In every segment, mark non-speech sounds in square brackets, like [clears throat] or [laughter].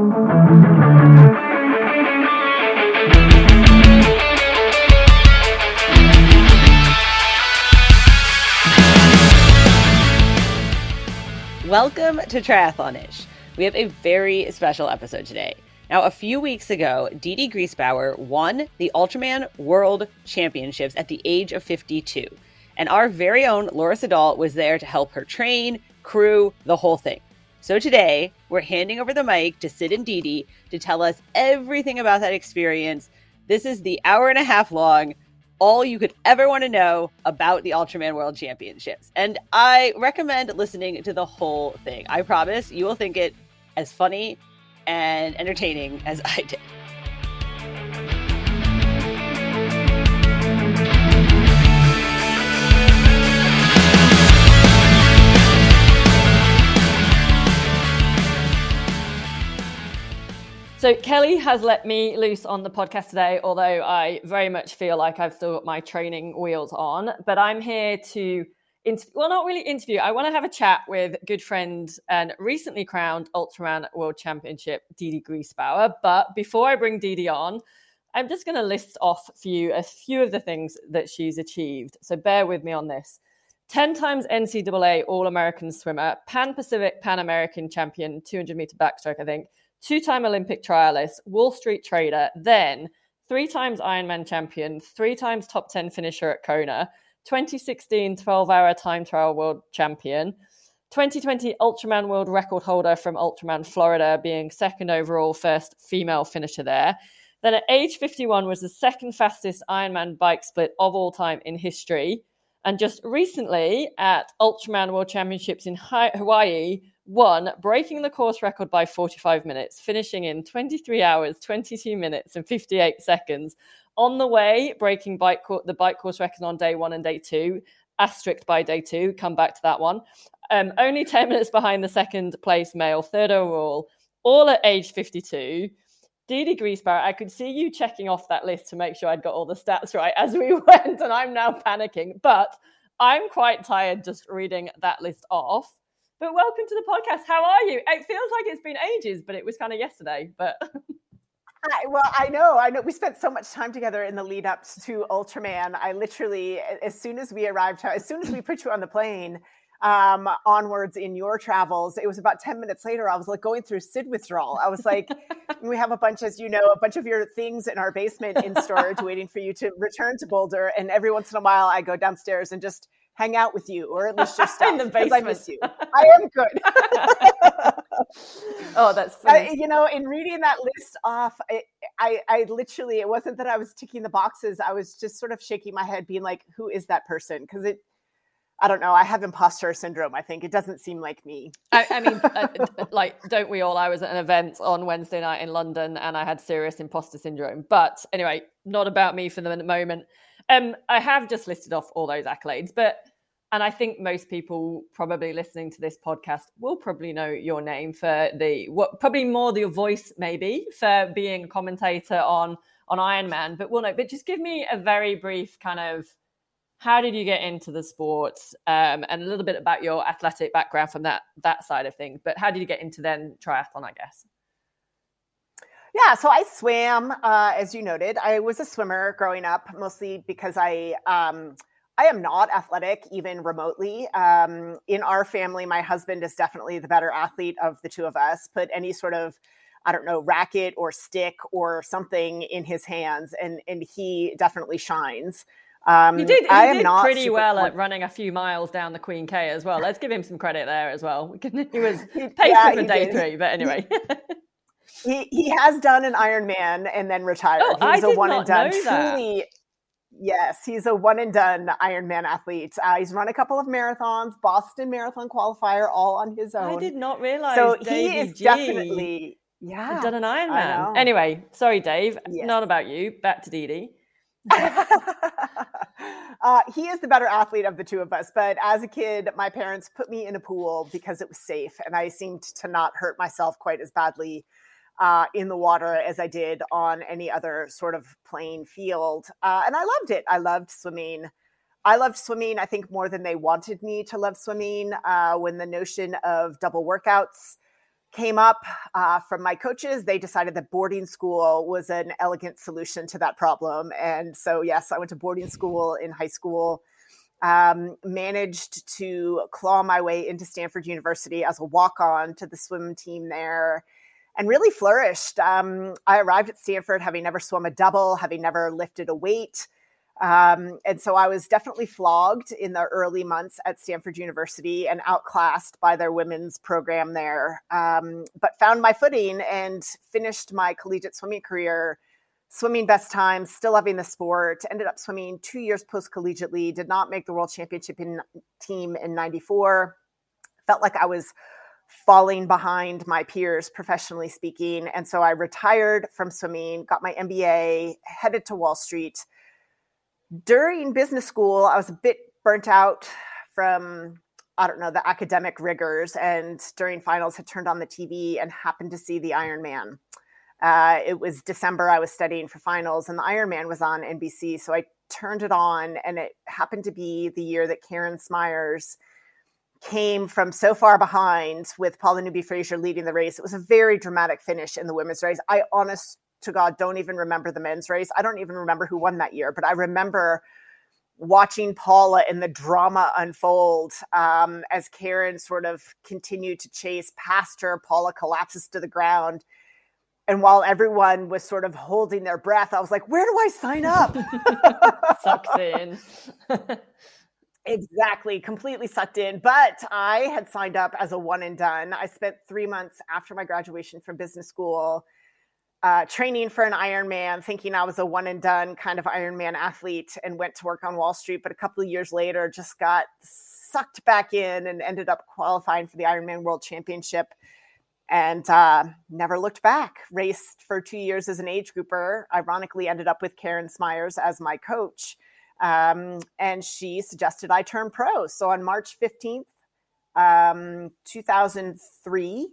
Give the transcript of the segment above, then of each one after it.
Welcome to Triathlonish. We have a very special episode today. Now, a few weeks ago, Dede Griesbauer won the Ultraman World Championships at the age of 52. And our very own Laura Siddall was there to help her train, crew, the whole thing. So today, we're handing over the mic to Sid and Dede to tell us everything about that experience. This is the hour and a half long, all you could ever want to know about the Ultraman World Championships. And I recommend listening to the whole thing. I promise you will think it as funny and entertaining as [laughs] I did. So Kelly has let me loose on the podcast today, although I very much feel like I've still got my training wheels on. But I'm here to well, not really interview. I want to have a chat with good friend and recently crowned Ultraman World Championship Dede Griesbauer. But before I bring Dede on, I'm just going to list off for you a few of the things that she's achieved. So bear with me on this. 10 times NCAA All American swimmer, Pan Pacific Pan American champion, 200 meter backstroke, I think, two time Olympic trialist, Wall Street trader, then three times Ironman champion, three times top 10 finisher at Kona, 2016 12 hour time trial world champion, 2020 Ultraman world record holder from Ultraman Florida, being second overall, first female finisher there. Then at age 51 was the second fastest Ironman bike split of all time in history. And just recently at Ultraman World Championships in Hawaii, won, breaking the course record by 45 minutes, finishing in 23 hours, 22 minutes, and 58 seconds on the way, breaking bike co- the bike course record on day one and day two, asterisk by day two. Come back to that one. Um, only 10 minutes behind the second place male, third overall, all at age 52. Dede Griesbauer, I could see you checking off that list to make sure I'd got all the stats right as we [laughs] went, and I'm now panicking. But I'm quite tired just reading that list off. But welcome to the podcast. How are you? It feels like it's been ages, but it was kind of yesterday. But [laughs] I, well, I know, I know. We spent so much time together in the lead up to Ultraman. I literally, as soon as we arrived, as soon as we put you on the plane, um, onwards in your travels, it was about 10 minutes later. I was like going through Sid withdrawal. I was like, [laughs] we have a bunch, as you know, a bunch of your things in our basement in storage waiting for you to return to Boulder. And every once in a while, I go downstairs and just hang out with you, or at least your stuff. [laughs] in the basement. I miss you. I am good. [laughs] oh, that's funny. I, you know, in reading that list off, I, I, I literally, it wasn't that I was ticking the boxes. I was just sort of shaking my head, being like, "Who is that person?" Because it, I don't know. I have imposter syndrome. I think it doesn't seem like me. I, I mean, uh, like, don't we all? I was at an event on Wednesday night in London, and I had serious imposter syndrome. But anyway, not about me for the moment. Um, I have just listed off all those accolades, but and I think most people probably listening to this podcast will probably know your name for the what probably more your voice maybe for being a commentator on on Ironman, but we'll know. But just give me a very brief kind of how did you get into the sports um, and a little bit about your athletic background from that that side of things. But how did you get into then triathlon? I guess. Yeah, so I swam, uh, as you noted. I was a swimmer growing up, mostly because I um, I am not athletic, even remotely. Um, in our family, my husband is definitely the better athlete of the two of us. Put any sort of, I don't know, racket or stick or something in his hands, and and he definitely shines. Um, he did. He I am did not pretty well at running a few miles down the Queen K as well. Let's give him some credit there as well. [laughs] He was [laughs] pacing yeah, for day did. three, but anyway. [laughs] he he has done an Ironman and then retired. Oh, he was I a one and done. Truly, Yes, he's a one and done Ironman athlete. Uh, he's run a couple of marathons, Boston Marathon qualifier, all on his own. I did not realize. So Davey he is G definitely yeah done an Ironman. Anyway, sorry, Dave. Yes. Not about you. Back to Dee [laughs] uh, he is the better athlete of the two of us. But as a kid, my parents put me in a pool because it was safe, and I seemed to not hurt myself quite as badly uh, in the water as I did on any other sort of playing field. Uh, and I loved it. I loved swimming. I loved swimming, I think, more than they wanted me to love swimming. Uh, when the notion of double workouts came up uh, from my coaches. They decided that boarding school was an elegant solution to that problem. And so, yes, I went to boarding school in high school. Um, managed to claw my way into Stanford University as a walk on to the swim team there and really flourished. Um, I arrived at Stanford having never swum a double, having never lifted a weight. Um, and so I was definitely flogged in the early months at Stanford University and outclassed by their women's program there, um, but found my footing and finished my collegiate swimming career swimming best times, still loving the sport. Ended up swimming two years post collegiately, did not make the world championship in, team in 94. Felt like I was falling behind my peers professionally speaking. And so I retired from swimming, got my MBA, headed to Wall Street during business school, I was a bit burnt out from I don't know the academic rigors, and during finals had turned on the TV and happened to see the Ironman. Uh, it was December. I was studying for finals, and the Ironman was on NBC. So I turned it on, and it happened to be the year that Karen Smyers came from so far behind with Paula Newby Fraser leading the race. It was a very dramatic finish in the women's race. I honest to God don't even remember the men's race. I don't even remember who won that year, but I remember watching Paula and the drama unfold um, as Karen sort of continued to chase past her. Paula collapses to the ground. And while everyone was sort of holding their breath, I was like, where do I sign up? [laughs] Sucked in. [laughs] exactly, completely sucked in. But I had signed up as a one and done. I spent three months after my graduation from business school uh, training for an Ironman, thinking I was a one and done kind of Ironman athlete, and went to work on Wall Street. But a couple of years later, just got sucked back in and ended up qualifying for the Ironman World Championship, and uh, never looked back. Raced for two years as an age grouper. Ironically, ended up with Karen Smyers as my coach, um, and she suggested I turn pro. So on March fifteenth, um, two thousand three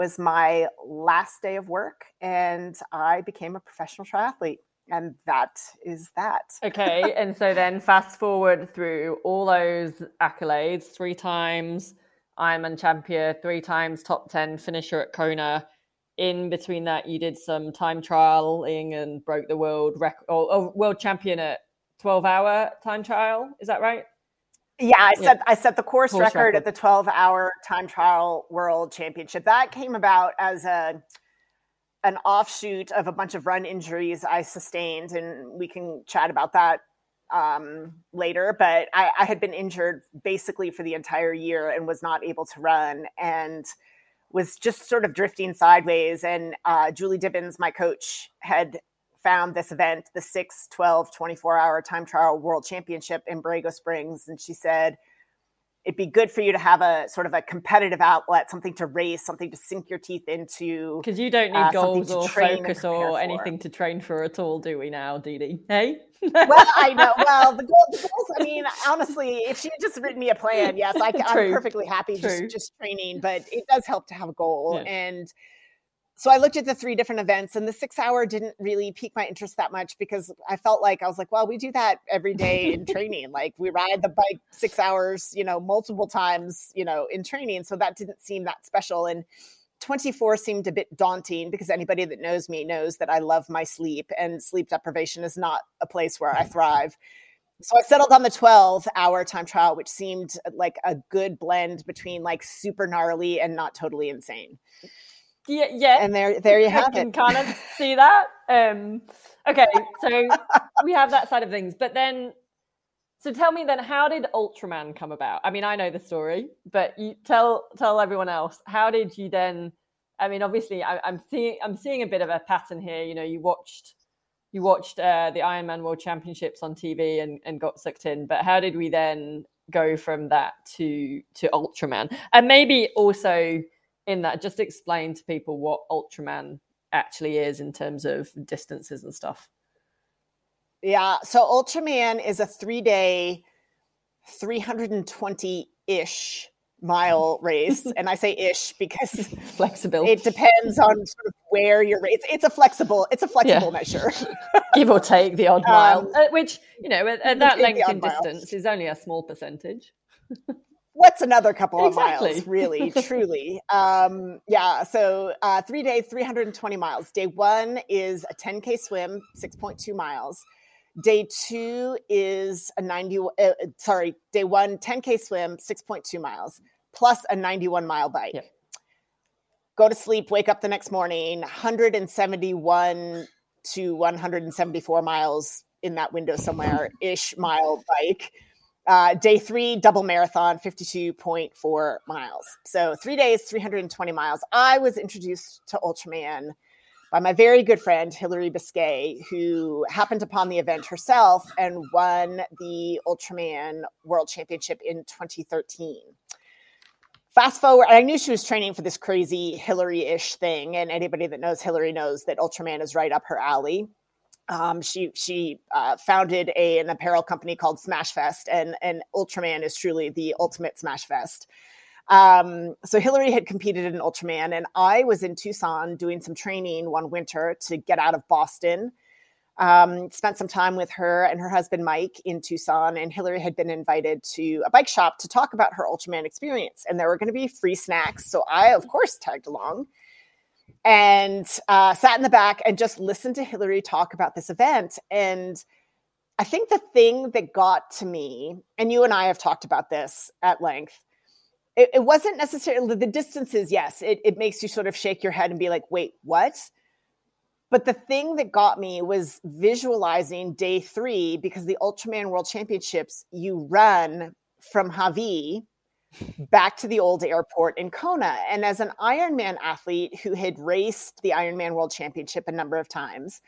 was my last day of work and I became a professional triathlete. And that is that. okay. [laughs] And so then fast forward through all those accolades three times Ironman champion, three times top 10 finisher at Kona. In between that, you did some time trialing and broke the world record, or, or world champion at 12 hour time trial. Is that right? Yeah, I set yeah. I set the course, course record, record, at the 12 hour time trial world championship. That came about as a an offshoot of a bunch of run injuries I sustained, and we can chat about that um, later. But I, I had been injured basically for the entire year and was not able to run, and was just sort of drifting sideways. And uh, Julie Dibbens, my coach, had found this event, the 6, 12, 24 hour time trial world championship in Borrego Springs. And she said, it'd be good for you to have a sort of a competitive outlet, something to race, something to sink your teeth into. Because you don't need uh, goals or focus or anything to train for at all, do we now, Dede? Hey? well, I know. [laughs] Well, the, goal, the goals, I mean, honestly, if she had just written me a plan, yes, I, am perfectly happy just, just training, but it does help to have a goal. Yeah. And so I looked at the three different events, and the six hour didn't really pique my interest that much because I felt like I was like, well, we do that every day in [laughs] training. Like we ride the bike six hours, you know, multiple times, you know, in training. So that didn't seem that special. And 24 seemed a bit daunting because anybody that knows me knows that I love my sleep, and sleep deprivation is not a place where I thrive. So I settled on the 12 hour time trial, which seemed uh, like a good blend between like super gnarly and not totally insane. Yeah, yeah. And there, there you have I can it. kind of [laughs] see that. Um, okay, so we have that side of things, but then, so tell me then, how did Ultraman come about? I mean, I know the story, but you tell tell everyone else. How did you then? I mean, obviously, I, am seeing I'm seeing a bit of a pattern here. You know, you watched you watched uh, the Ironman World Championships on TV and, and got sucked in, but how did we then go from that to to Ultraman? And maybe also in that just explain to people what ultraman actually is in terms of distances and stuff. Yeah so ultraman is a three day 320-ish mile [laughs] race. And i say ish because flexible. it depends on sort of where you're it's, it's a flexible it's a flexible yeah. measure. [laughs] Give or take the odd mile um, uh, which you know at, at that length and distance mile. is only a small percentage [laughs] what's another couple exactly. of miles really [laughs] truly? Um yeah so uh three days 320 miles. Day one is a 10k swim 6.2 miles. Day two is a 90 uh, sorry day one 10k swim 6.2 miles plus a 91 mile bike. Yep. go to sleep wake up the next morning 171 to 174 miles in that window somewhere ish mile bike uh, day three, double marathon, 52.4 miles. So three days, 320 miles. I was introduced to Ultraman by my very good friend, Hillary Biscay, who happened upon the event herself and won the Ultraman World Championship in 2013. Fast forward, I knew she was training for this crazy hillary-ish thing. And anybody that knows hillary knows that Ultraman is right up her alley. Um, she she uh, founded a, an apparel company called Smashfest, and and Ultraman is truly the ultimate Smashfest. Um, so Hillary had competed in Ultraman, and I was in Tucson doing some training one winter to get out of Boston. Um, spent some time with her and her husband Mike in Tucson, and Hillary had been invited to a bike shop to talk about her Ultraman experience, and there were going to be free snacks. So I, of course, tagged along and uh, sat in the back and just listened to Hillary talk about this event. And I think the thing that got to me, and you and I have talked about this at length, it, it wasn't necessarily the distances. Yes, it, it makes you sort of shake your head and be like, wait, what? But the thing that got me was visualizing day three because the Ultraman World Championships you run from Hawi back to the old airport in Kona. And as an Ironman athlete who had raced the Ironman World Championship a number of times,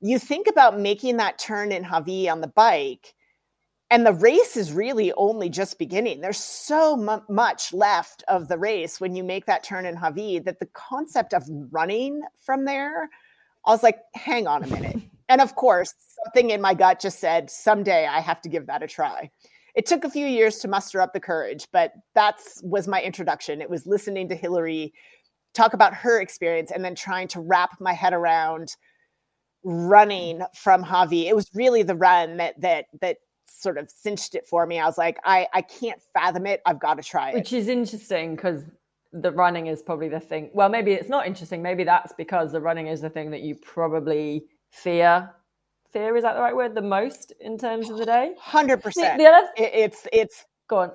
you think about making that turn in Hawi on the bike, and the race is really only just beginning. There's so much left of the race when you make that turn in Hawi that the concept of running from there, I was like, hang on a minute. [laughs] and of course, something in my gut just said, someday I have to give that a try it took a few years to muster up the courage, but that's was my introduction. It was listening to Hillary talk about her experience and then trying to wrap my head around running from Hawi. It was really the run that that that sort of cinched it for me. I was like, I I can't fathom it. I've got to try it. Which is interesting because the running is probably the thing. Well, maybe it's not interesting. Maybe that's because the running is the thing that you probably fear fear is that the right word the most in terms of the day? 100% the, the other th- it's it's go on.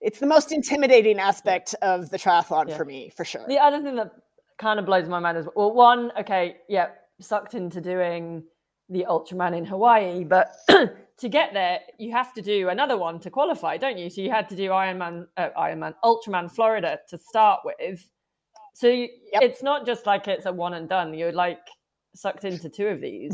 it's the most intimidating aspect of the triathlon yeah. for me for sure. The other thing that kind of blows my mind is well one okay yeah sucked into doing the ultraman in hawaii but [clears throat] to get there you have to do another one to qualify don't you? So you had to do ironman uh, ironman ultraman florida to start with. So you, yep. it's not just like it's a one and done you're like sucked into two of these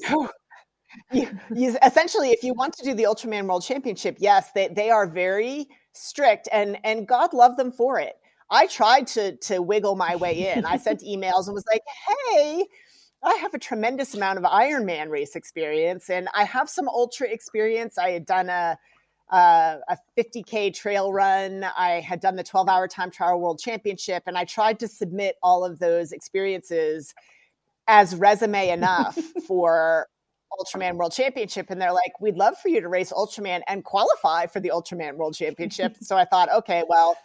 you, you, essentially, if you want to do the Ultraman World Championship, yes, they, they are very strict, and and God love them for it. I tried to to wiggle my way in. I sent [laughs] emails and was like, "Hey, I have a tremendous amount of Ironman race experience, and I have some ultra experience. I had done a uh, a 50k trail run. I had done the 12 hour time trial world championship, and I tried to submit all of those experiences as resume enough [laughs] for Ultraman World Championship, and they're like, "We'd love for you to race Ultraman and qualify for the Ultraman World Championship." so I thought, okay, well,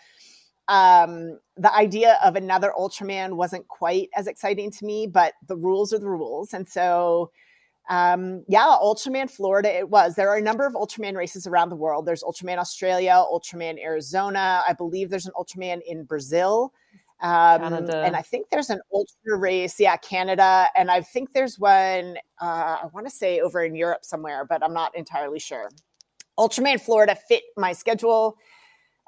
um, the idea of another Ultraman wasn't quite as exciting to me, but the rules are the rules, and so um, yeah, Ultraman Florida. It was. There are a number of Ultraman races around the world. There's Ultraman Australia, Ultraman Arizona. I believe there's an Ultraman in Brazil. Um, and I think there's an ultra race, yeah, Canada, and I think there's one uh, I want to say over in Europe somewhere, but I'm not entirely sure. Ultraman Florida fit my schedule.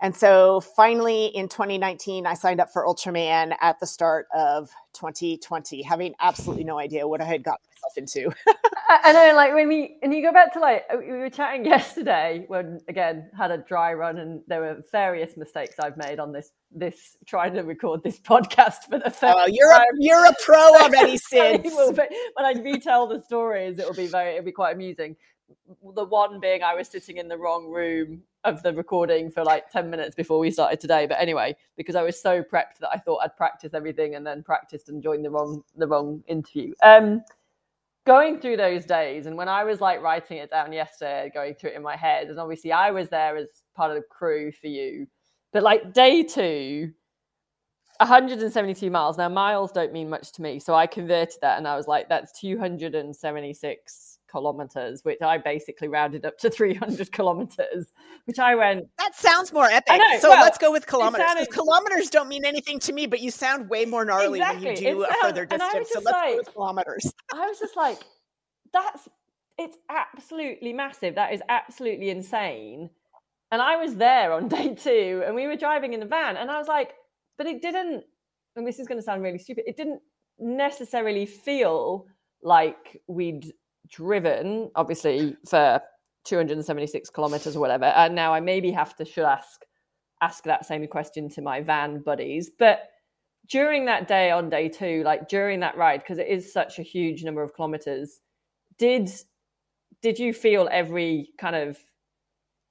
And so finally in 2019, I signed up for Ultraman at the start of 2020, having absolutely no idea what I had gotten myself into. [laughs] I know, like when we, and you go back to like, we were chatting [laughs] yesterday when again had a dry run and there were various mistakes I've made on this, this trying to record this [laughs] podcast for the first Oh, you're time. a, you're a pro already, Sid. when I retell the stories, it will be very, it'll be quite amusing. The one being I was sitting in the wrong room of the recording for like 10 minutes before we started today. But anyway, because I was so prepped that I thought I'd practice everything and then practiced and joined the wrong the wrong interview. Um going through those days and when I was like writing it down yesterday, going through it in my head, and obviously I was there as part of the crew for you. But like day two, 172 miles. Now, miles don't mean much to me. So I converted that and I was like, that's 276 kilometers, which I basically rounded up to [laughs] 300 kilometers, which I went. That sounds more epic. Know, so well, let's go with kilometers. Sounded, kilometers don't mean anything to me, but you sound way more gnarly exactly. when you do a further distance. So let's like, go with kilometers. [laughs] I was just like, that's, it's absolutely massive. That is absolutely insane. And I was there on [laughs] day two and we were driving in the van and I was like, but it didn't and this is going to sound really stupid it didn't necessarily feel like we'd driven obviously for 276 kilometers or whatever and now i maybe have to should ask ask that same question to my van buddies but during that day on day two like during that ride because it is such a huge number of kilometers did did you feel every kind of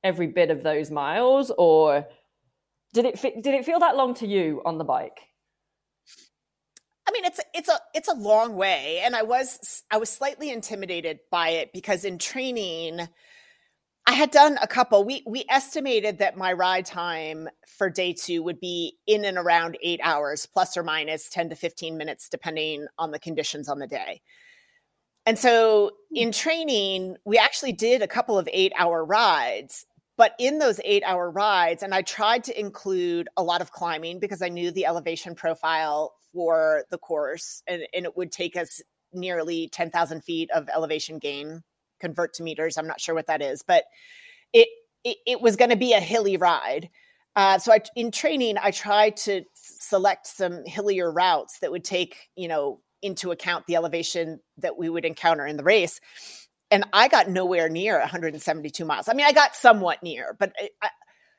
every bit of those miles or did it did it feel that long to you on the bike? I mean, it's it's a it's a long way, and I was I was slightly intimidated by it because in training, I had done a couple. We we estimated that my ride time for day two would be in and around eight hours, plus or minus ten to fifteen minutes, depending on the conditions on the day. And so hmm. in training, we actually did a couple of eight hour rides, but in those eight hour rides, and I tried to include a lot of climbing because I knew the elevation profile for the course, and, and it would take us nearly 10,000 feet of elevation gain, convert to meters. I'm not sure what that is, but it, it, it was going to be a hilly ride. Uh, so I, in training, I tried to select some hillier routes that would take, you know, into account the elevation that we would encounter in the race and I got nowhere near 172 miles. I mean, I got somewhat near, but I,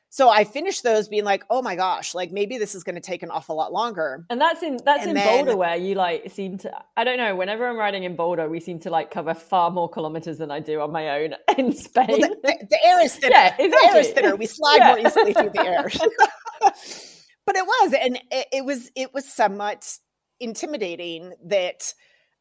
so I finished those being like, oh my gosh, like maybe this is going to take an awful lot longer. And that's in that's and in then, Boulder where you like seem to. I don't know. Whenever I'm riding in Boulder, we seem to like cover far more kilometers than I do on my own [laughs] in Spain. Well, the, the, the, air is thinner. Yeah, exactly. The air is thinner. We [laughs] slide yeah. more easily through the air. [laughs] but it was, and it, it was it was somewhat intimidating that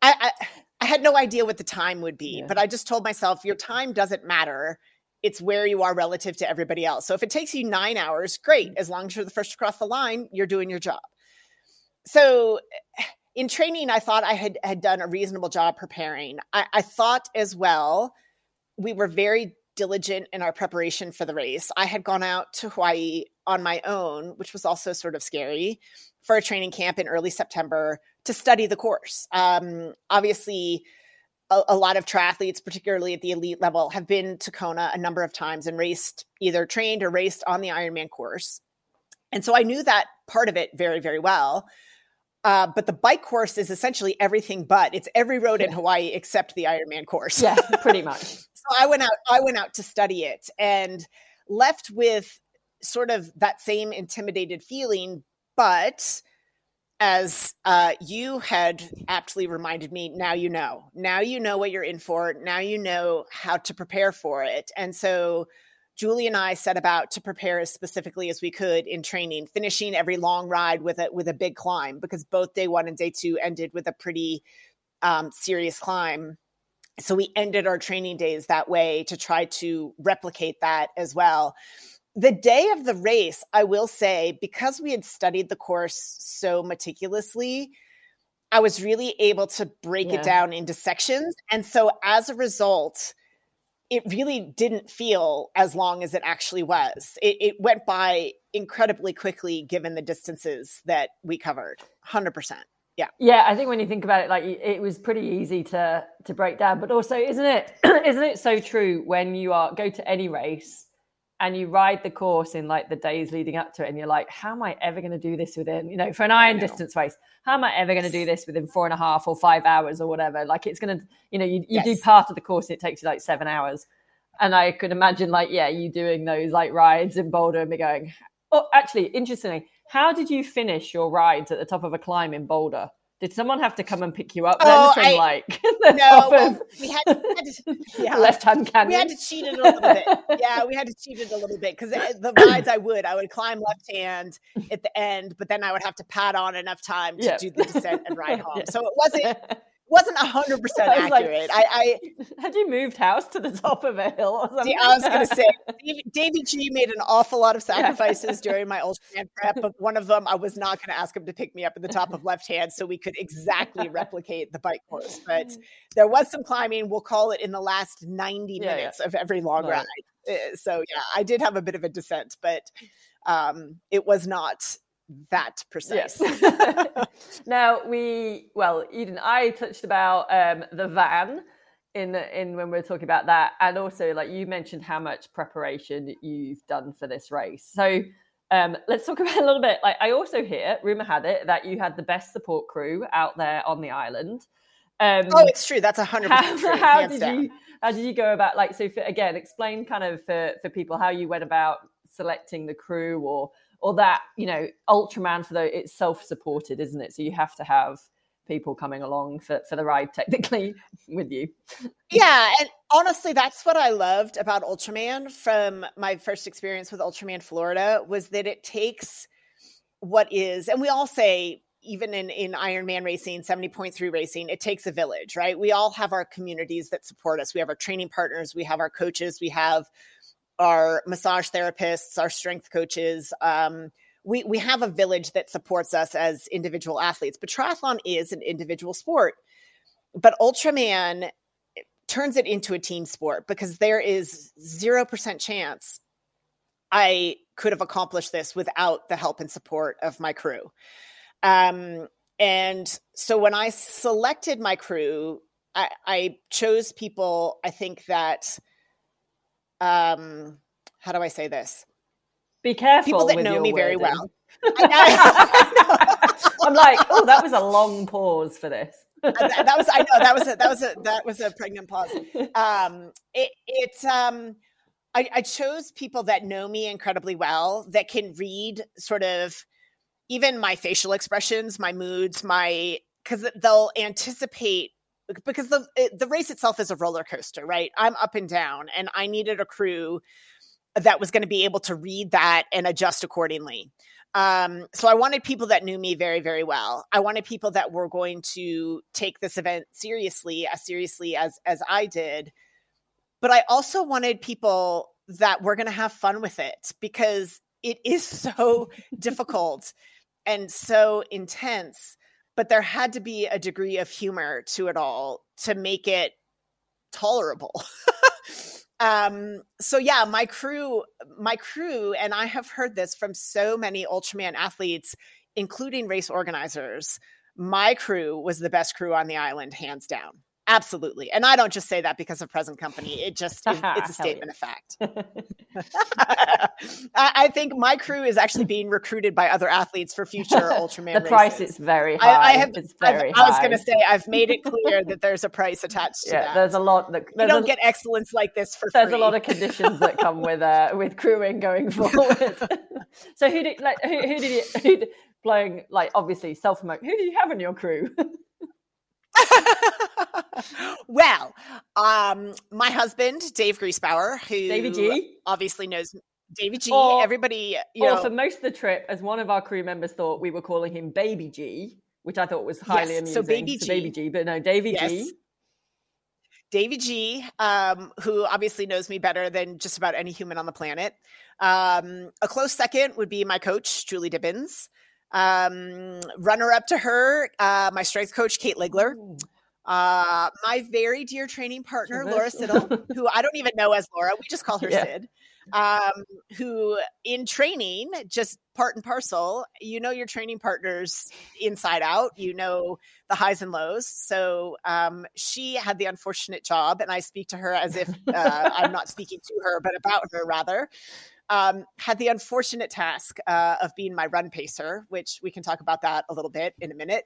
I, I I had no idea what the time would be, yeah. but I just told myself your time doesn't matter. It's where you are relative to everybody else. So if it takes you nine hours, great. Mm. As long as you're the first to cross the line, you're doing your job. So [sighs] in training, I thought I had, had done a reasonable job preparing. I, I thought as well, we were very diligent in our preparation for the race. I had gone out to Hawaii on my own, which was also sort of scary for a training camp in early September to study the course. Um, obviously, a, a, lot of triathletes, particularly at the elite level, have been to Kona a number of times and raced, either trained or raced on the Ironman course. And so I knew that part of it very, very well. Uh, but the bike course is essentially everything but it's every road yeah. in Hawaii except the Ironman course. Yeah, [laughs] pretty much. so I went out, I went out to study it and left with sort of that same intimidated feeling, but as uh, you had aptly reminded me, now you know. Now you know what you're in for. Now you know how to prepare for it. And so Julie and I set about to prepare as specifically as we could in training, finishing every long ride with a with a big climb because both day one and day two ended with a pretty um, serious climb. So we ended our training days that way to try to replicate that as well the day of the race, I will say, because we had studied the course so meticulously, I was really able to break yeah. it down into sections. And so as a result, it really didn't feel as long as it actually was. It, it went by incredibly quickly given the distances that we covered. 100%. Yeah. Yeah, I think when you think about it, like it was pretty easy to to break down. But also, isn't it [clears throat] isn't it so true when you are go to any race and you ride the course in like the days leading up to it and you're like how am i ever going to do this within you know for an iron distance race how am i ever going to do this within four and a half or five hours or whatever? Like it's going to you know you, you yes. do part of the course it takes you like seven hours. And i could imagine like yeah you doing those like rides in boulder and be going oh actually interestingly how did you finish your rides at the top of a climb in boulder did someone have to come and pick you up oh, from I, like [laughs] no, well, we had, had to, [laughs] yeah, left hand canyon? We had to cheat it a little bit. Yeah, we had to cheat it a little bit because the rides I would, I would climb left hand at the end, but then I would have to pad on enough time to do the descent and ride [laughs] home. Yeah. So it wasn't wasn't hundred [laughs] percent accurate. Like, I, I [laughs] had you moved house to the top of a hill or something. I was going to say, [laughs] Davey G made an awful lot of sacrifices during my Ultraman prep, but one of them I was not going to ask him to pick me up at the top of left hand so we could exactly replicate the bike course. But there was some climbing. We'll call it in the last ninety yeah, minutes yeah. of every long right. ride. Uh, so yeah, I did have a bit of a descent, but um, it was not that precise. Yes. [laughs] [laughs] now we well, Eden, I touched about um, the van in in when we are talking about that, and also like you mentioned how much preparation you've done for this race. So um, let's talk [laughs] about a little bit. Like I also hear, rumor had it that you had the best support crew out there on the island. Um, oh, it's true. That's a hundred percent true. How did down. you how did you go about like so? For, again, explain kind of for for people how you went about selecting the crew or or that you know ultraman for the it's self-supported isn't it? So you have to have people coming along for, for the ride technically [laughs] with you. Yeah and honestly that's what i loved about ultraman from my first experience with ultraman florida was that it takes what is and we all say even in in ironman racing 70.3 racing it takes a village right? We all have our communities that support us. We have our training partners. We have our coaches. We have our massage therapists, our strength coaches. Um, we, we have a village that supports us as individual athletes, but triathlon is an individual sport. But Ultraman turns it into a team sport because there is 0% chance I could have accomplished this without the help and support of my crew. Um, and so when I selected my crew, I, I chose people I think that um how do I say this? Be careful. People that know me wording. very well. [laughs] I'm like, oh, that was a long pause for this. that, that, was I know that was a that was a that was a pregnant pause. Um it it um I, I chose people that know me incredibly well, that can read sort of even my facial expressions, my moods, my because they'll anticipate because the the race itself is a roller coaster, right? I'm up and down, and I needed a crew that was going to be able to read that and adjust accordingly. Um, so I wanted people that knew me very, very well. I wanted people that were going to take this event seriously, as seriously as as I did. But I also wanted people that were going to have fun with it because it is [laughs] so difficult and so intense but there had to be a degree of humor to it all to make it tolerable. [laughs] um so yeah my crew my crew and i have heard this from so many ultraman athletes including race organizers my crew was the best crew on the island hands down Absolutely. And I don't just say that because of present company. It just is, it's a [laughs] statement of fact. [laughs] I think my crew is actually being recruited by other athletes for future [laughs] Ultraman The races. price is very high. I, I have, very i was going to say, I've made it clear that there's a price attached to yeah, that. There's a lot that you don't a, get excellence like this for There's free. a lot of conditions that come with uh, with crewing going forward. so who did like who, who did you who did, playing like obviously self promote? Who do you have in your crew? Well, um, my husband, Dave Griesbauer, who David G obviously knows David G. Or, Everybody, you know, for most of the trip, as one of our crew members thought, we were calling him Baby G, which I thought was highly yes, amusing. So Baby G, so Baby G, but no, Davy yes. G. Davy G, um, who obviously knows me better than just about any human on the planet. Um, a close second would be my coach, Julie Dibbens. Um, runner up to her, uh, my strength coach, Kate Ligler. Uh, my very dear training partner, Laura Siddall, [laughs] who I don't even know as Laura, we just call her yeah. Sid, um, who in training, just part and parcel, you know your training partners inside out, you know the highs and lows. So um, she had the unfortunate job, and I speak to her as if uh, I'm not speaking to her, but about her rather um, had the unfortunate task uh, of being my run pacer, which we can talk about that a little bit in a minute.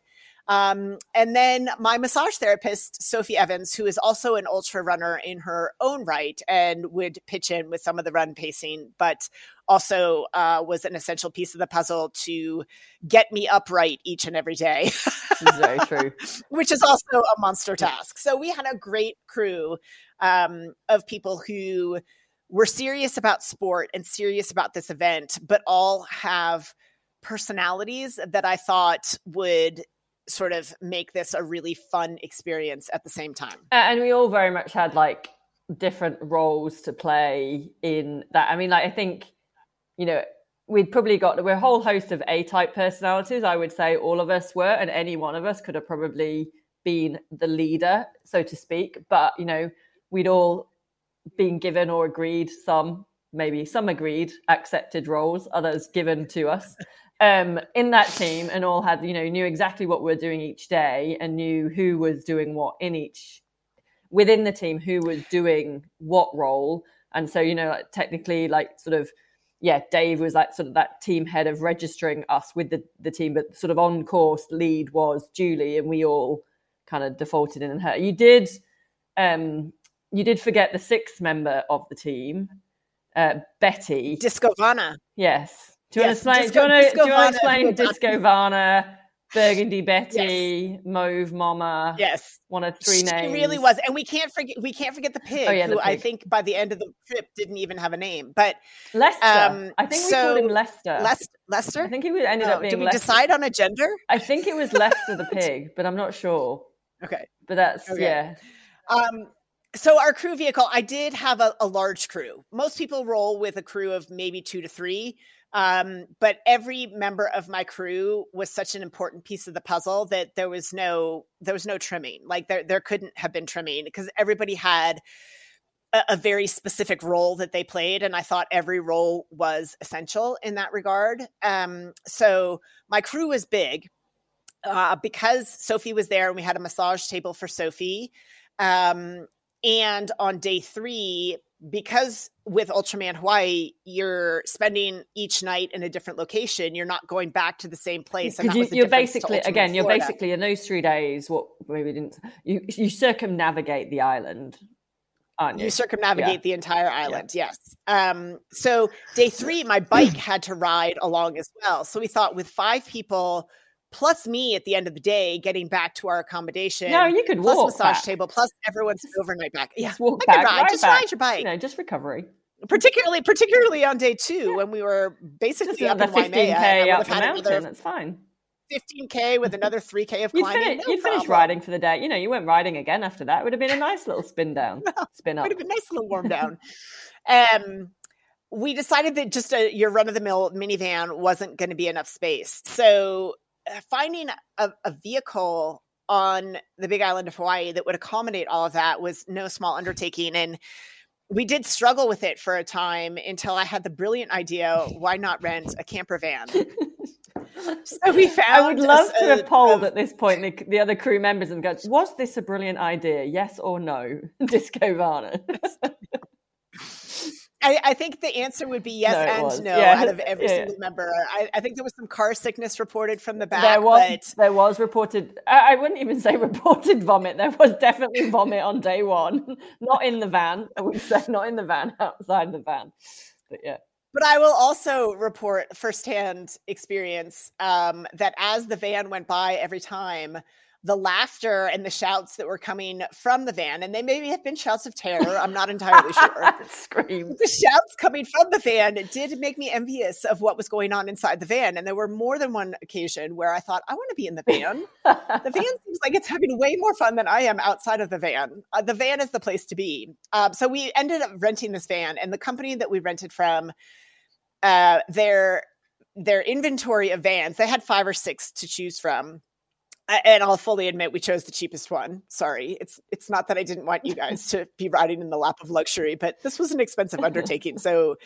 Um, and then my massage therapist, Sophie Evans, who is also an ultra runner in her own right and would pitch in with some of the run pacing, but also uh, was an essential piece of the puzzle to get me upright each and every day. very true. [laughs] Which is also a monster task. So we had a great crew um, of people who we're serious about sport and serious about this event, but all have personalities that I thought would sort of make this a really fun experience at the same time. And we all very much had like different roles to play in that. I mean, like I think, you know, we'd probably got we're a whole host of A type personalities. I would say all of us were, and any one of us could have probably been the leader, so to speak. But you know, we'd all been given or agreed some, maybe some agreed, accepted roles, others given to us. Um, in that team, and all had, you know, knew exactly what we are doing each day and knew who was doing what in each within the team, who was doing what role. And so, you know, like, technically, like sort of yeah, Dave was like sort of that team head of registering us with the, the team, but sort of on course lead was Julie, and we all kind of defaulted in and her. You did um you did forget the sixth member of the team, uh, Betty. Discovana. Yes. Do you yes, want to explain? Disco, do you want to, do you want to explain Discovana? [laughs] Burgundy Betty, yes. Mauve Mama. Yes, one of three she names. really was, and we can't forget. We can't forget the pig, oh, yeah, the who pig. I think by the end of the trip didn't even have a name. But Lester, um, I think we so, called him Lester. Lester. Lester. I think he ended oh, up being. Did we Lester. decide on a gender? I think it was Lester the [laughs] pig, but I'm not sure. Okay, but that's okay. yeah. Um, so our crew vehicle, I did have a, a large crew. Most people roll with a crew of maybe two to three. Um, but every member of my crew was such an important piece of the puzzle that there was no there was no trimming. Like there there couldn't have been trimming because everybody had a, a very specific role that they played, and I thought every role was essential in that regard. Um, so my crew was big. Uh, because Sophie was there and we had a massage table for Sophie. Um, and on day three, because with Ultraman Hawaii, you're spending each night in a different location. You're not going back to the same place. And you, are basically again, you're basically in those three days. What maybe didn't you? You circumnavigate the island. You? you? circumnavigate yeah. the entire island, yeah. yes. Um, so day three, my bike had to ride along as well. So we thought with five people, plus me at the end of the day getting back to our accommodation. No, you could plus walk massage back. table, plus everyone's overnight back. Yeah, just walk I could ride. just back. ride your bike. You know, just recovery. Particularly, particularly on day two when we were basically just up in Waimea. 15k up the mountain. That's fine. 15k with another 3k of climbing. You'd, finish, no you'd finish, riding for the day. You know, you went riding again after that. It would have been a nice little spin down, [laughs] no, spin up. Would have been a nice little warm down. um, we decided that just a your run of the mill minivan wasn't going to be enough space. So Uh, finding a, a vehicle on the big island of Hawaii that would accommodate all of that was no small undertaking. And we did struggle with it for a time until I had the brilliant idea why not rent a camper van? [laughs] so we found. I would love a, to have polled a, at this point the, the, other crew members and go, was this a brilliant idea? Yes or no? [laughs] Disco Vana. [laughs] I, I, think the answer would be yes no, and was. no yeah. out of every yeah. single member. I, I, think there was some car sickness reported from the back. There was, but... there was reported. I, I, wouldn't even say [laughs] reported vomit. There was definitely vomit on day one. [laughs] Not in the van. I would say not in the van, [laughs] outside the van. But yeah. But I will also report firsthand experience um, that as the van went by every time, the laughter and the shouts that were coming from the van, and they maybe have been shouts of terror. I'm not entirely [laughs] sure. Scream. The shouts coming from the van did make me envious of what was going on inside the van. And there were more than one occasion where I thought, I want to be in the van. the [laughs] van seems like it's having way more fun than I am outside of the van. Uh, the van is the place to be. Um, so we ended up renting this van, and the company that we rented from, uh, their their inventory of vans, they had five or six to choose from and I'll fully admit we chose the cheapest one. Sorry, it's it's not that I didn't want you guys to be riding in the lap of luxury, but this was an expensive undertaking. So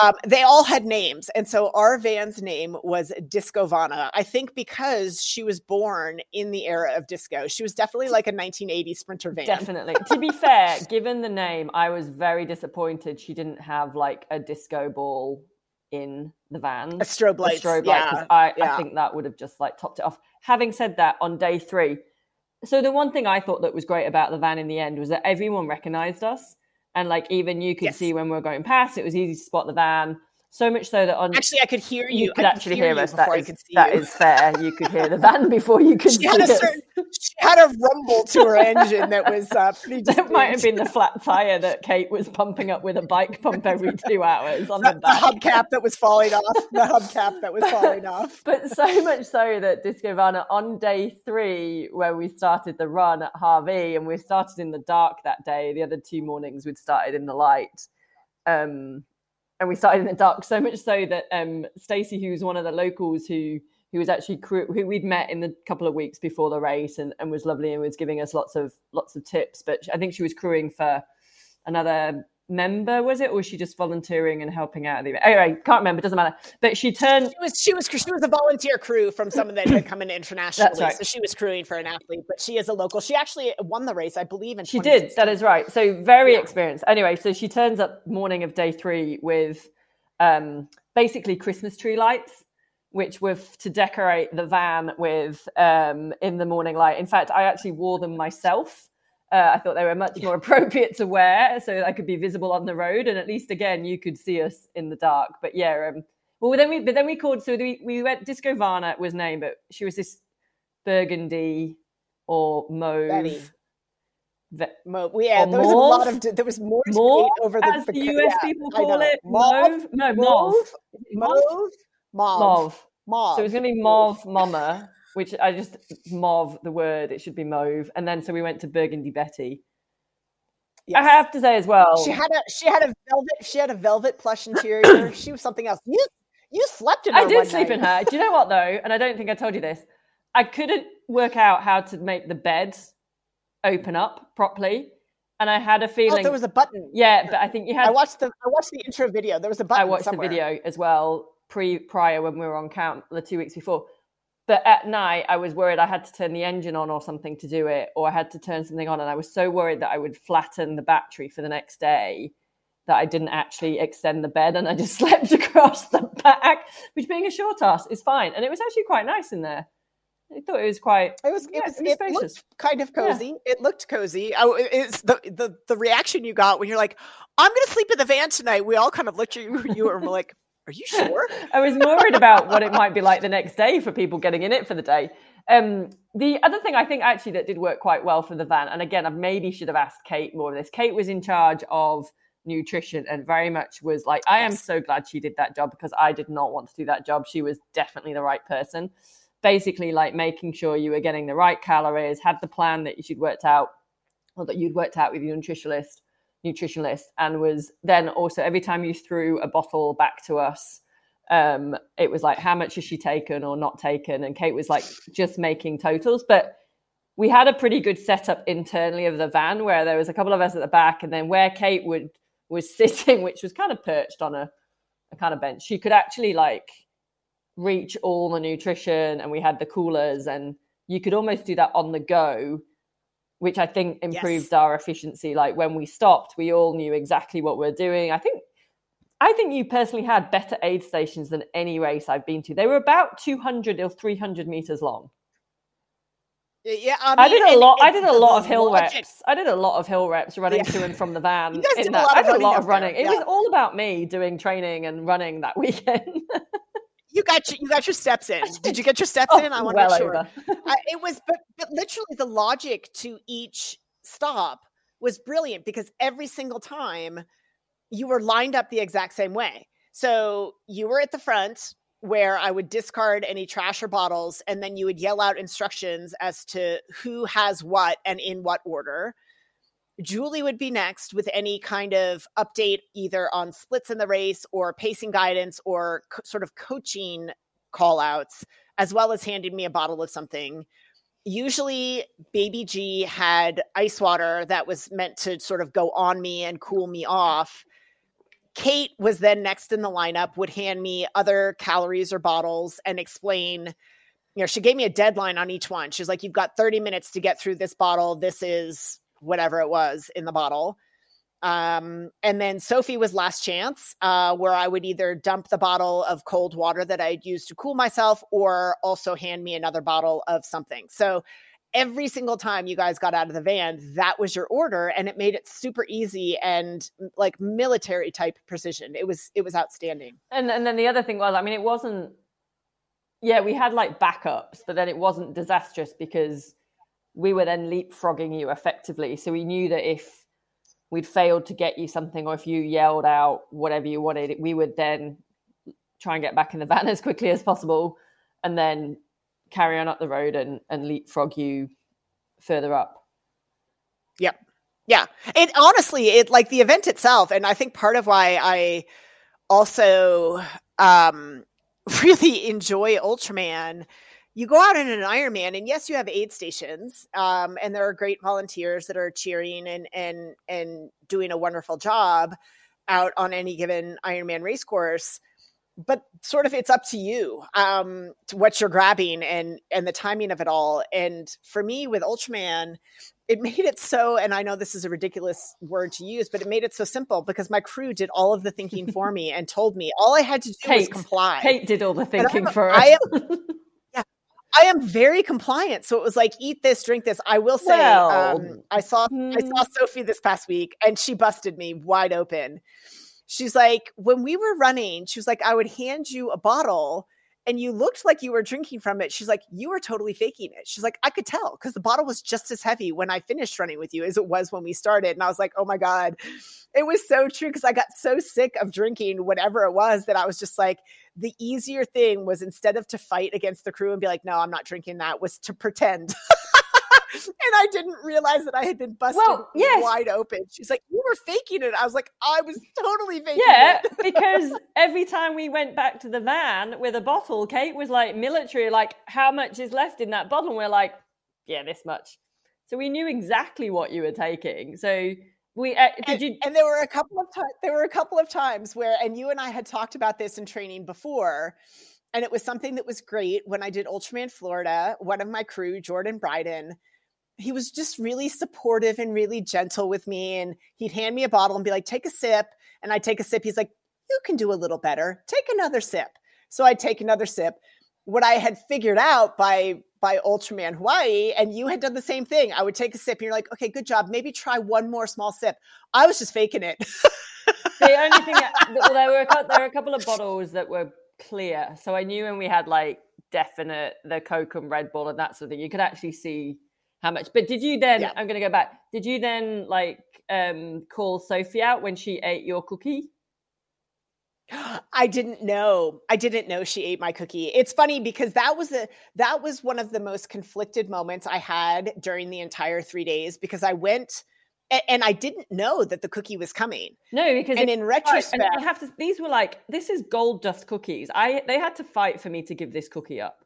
um, they all had names, and so our van's name was Discovana. I think because she was born in the era of disco. She was definitely like a 1980s sprinter van. Definitely. to be fair, given the name, I was very disappointed she didn't have like a disco ball in the van. A strobe light. A strobe light. Yeah, I, yeah. I think that would have just like topped it off. Having said that, on day three, so the one thing I thought that was great about the van in the end was that everyone recognized us. And like even you could yes. see when we were going past, it was easy to spot the van. So much so that on actually I could hear you. You could actually hear, hear us. That is that is fair. You could hear the van [laughs] before you could. She had a certain she had a rumble to her engine that was uh, [laughs] pretty. That might have been the flat tire that Kate was pumping up with a bike pump every two hours on the, the, the hubcap that was falling off. The hubcap that was falling off. [laughs] But so much so that Disco Discovana on day three, where we started the run at Hawi, and we started in the dark that day. The other two mornings we'd started in the light. Um, and we started in the dark so much so that um, Stacey, who's one of the locals who who was actually crew, who we'd met in the couple of weeks before the race and, and was lovely and was giving us lots of lots of tips. But I think she was crewing for another member, was it, or was she just volunteering and helping out? The anyway, can't remember. Doesn't matter. But she turned. She was she was she was a volunteer crew from someone that had come in internationally. Right. So she was crewing for an athlete, but she is a local. She actually won the race, I believe. In she did. That is right. So very yeah. experienced. Anyway, so she turns up morning of day three with um, basically Christmas tree lights which were to decorate the van with um, in the morning light. In fact, I actually wore them myself. Uh, I thought they were much more [laughs] appropriate to wear so I could be visible on the road, and at least again you could see us in the dark. But yeah, um, well then we but then we called so we we went Disco Vana was named, but she was this burgundy or mauve. Betty. Ve- Mo- yeah, there was a lot of there was more mauve, over the, as the, the US yeah, people call it. Mauve, no, mauve, mauve, mauve, Mauve. Mauve. Mauve. So it was going to be Mauve Mama, which I just mauve the word. It should be mauve. And then so we went to Burgundy Betty. Yes. I have to say as well. She had a she had a velvet she had a velvet plush interior. [coughs] she was something else. You you slept in her. I did sleep night. in her. Do you know what though? And I don't think I told you this. I couldn't work out how to make the bed open up properly. And I had a feeling oh, there was a button. Yeah, but I think you had. I watched the I watched the intro video. There was a button. I watched somewhere. the video as well pre prior when we were on count the two weeks before. But at night, I was worried I had to turn the engine on or something to do it, or I had to turn something on, and I was so worried that I would flatten the battery for the next day that I didn't actually extend the bed, and I just [laughs] slept across the back, which being a short ass is fine, and it was actually quite nice in there. I thought it was quite. It was. Yeah, it, was, it, it looked kind of cozy. Yeah. It looked cozy. Oh, it's the the the reaction you got when you're like, "I'm going to sleep in the van tonight." We all kind of looked at you. [laughs] You were like, are you sure? [laughs] I was worried about what it might be like the next day for people getting in it for the day. Um, the other thing I think actually that did work quite well for the van, and again, I maybe should have asked Kate more of this. Kate was in charge of nutrition and very much was like, I am so glad she did that job because I did not want to do that job. She was definitely the right person. Basically, like making sure you were getting the right calories, had the plan that you'd worked out or that you'd worked out with your nutritionist nutritionist and was then also every time you threw a bottle back to us um, it was like how much has she taken or not taken? And kate was like just making totals. But we had a pretty good setup internally of the van where there was a couple of us at the back and then where kate would was [laughs] sitting which was kind of perched on a, a kind of bench. She could actually like reach all the nutrition and we had the coolers and you could almost do that on the go which I think improved yes. our efficiency. Like when we stopped, we all knew exactly what we are doing. I think I think you personally had better aid stations than any race I've been to. They were about 200 or 300 meters long. Yeah, I, mean, I did a lot. I did a lot of hill logic. reps. I did a lot of hill reps running yeah. to and from the [laughs] van. You guys did that. a lot I did a lot of running. There. It was all about me doing training and running that [laughs] weekend. You got your, you got your steps in. [laughs] Did you get your steps oh, in? I want to well make sure. uh, [laughs] it was, but, but literally the logic to each stop was brilliant because every single time you were lined up the exact same way. So you were at the front where I would discard any trash or bottles, and then you would yell out instructions as to who has what and in what order. Julie would be next with any kind of update, either on splits in the race or pacing guidance or co- sort of coaching call outs, as well as handing me a bottle of something. Usually, Baby G had ice water that was meant to sort of go on me and cool me off. Kate was then next in the lineup, would hand me other calories or bottles and explain you know, she gave me a deadline on each one. She's like, You've got 30 minutes to get through this bottle. This is whatever it was in the bottle. Um, and then Sophie was last chance, uh, where I would either dump the bottle of cold water that I'd used to cool myself or also hand me another bottle of something. So every single time you guys got out of the van, that was your order. And it made it super easy and like military type precision. It was, it was outstanding. And, and then the other thing was, I mean, it wasn't, yeah, we had like backups, but then it wasn't disastrous because we were then leapfrogging you effectively. So we knew that if we'd failed to get you something or if you yelled out whatever you wanted, we would then try and get back in the van [laughs] as quickly as possible and then carry on up the road and, and leapfrog you further up. Yep. Yeah. It honestly, it like the event itself, and I think part of why I also um [laughs] really enjoy Ultraman you go out in an Ironman, and yes, you have aid stations, um, and there are great volunteers that are cheering and and and doing a wonderful job out on any given Ironman race course. But sort of, it's up to you um, to what you're grabbing and and the timing of it all. And for me, with Ultraman, it made it so. And I know this is a ridiculous word to use, but it made it so simple because my crew did all of the thinking for [laughs] me and told me all I had to do Kate, was comply. Kate did all the thinking for us. I am, [laughs] I am very compliant. So it was like, eat this, drink this. I will say, well, um, I saw hmm. I saw Sophie this past week, and she busted me wide open. She's like, when we were running, she was like, I would hand you a bottle and you looked like you were drinking from it. She's like, you were totally faking it. She's like, I could tell because the bottle was just as heavy when I finished running with you as it was when we started. And I was like, oh my God, it was so true because I got so sick of drinking whatever it was that I was just like, the easier thing was instead of to fight against the crew and be like, no, I'm not drinking that, was to pretend. [laughs] and I didn't realize that I had been busted well, yes. wide open. She's like, "You were faking it." I was like, "I was totally faking yeah, it." Yeah, [laughs] because every time we went back to the van with a bottle, Kate was like, "Military, like, how much is left in that bottle?" And we're like, "Yeah, this much." So we knew exactly what you were taking. So we uh, did and, you? And there were a couple of times. There were a couple of times where, and you and I had talked about this in training before. And it was something that was great when I did Ultraman Florida. One of my crew, Jordan Bryden, he was just really supportive and really gentle with me. And he'd hand me a bottle and be like, take a sip. And I'd take a sip. He's like, you can do a little better. Take another sip. So I'd take another sip. What I had figured out by by Ultraman Hawaii, and you had done the same thing. I would take a sip, and you're like, okay, good job. Maybe try one more small sip. I was just faking it. [laughs] the only thing, that, well, there were a, there were a couple of bottles that were clear, so I knew when we had like definite the Coke and Red Bull and that sort of thing, you could actually see how much. But did you then? Yeah. I'm going to go back. Did you then like um, call Sophie out when she ate your cookie? I didn't know. I didn't know she ate my cookie. It's funny because that was a that was one of the most conflicted moments I had during the entire 3 days because I went and I didn't know that the cookie was coming. No, because and in retrospect, and I have to. These were like this is gold dust cookies. I they had to fight for me to give this cookie up.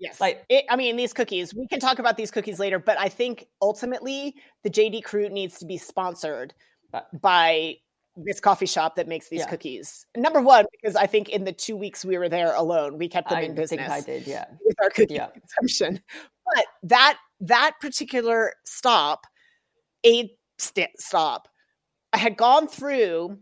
Yes. Like, it, I mean, these cookies, we can talk about these cookies later, but I think ultimately the JD Crew needs to be sponsored by this coffee shop that makes these yeah. cookies. Number one, because I think in the two weeks we were there alone, we kept them I in business. I did, yeah. With our cookie yeah. consumption. But that that particular stop, a st- stop, I had gone through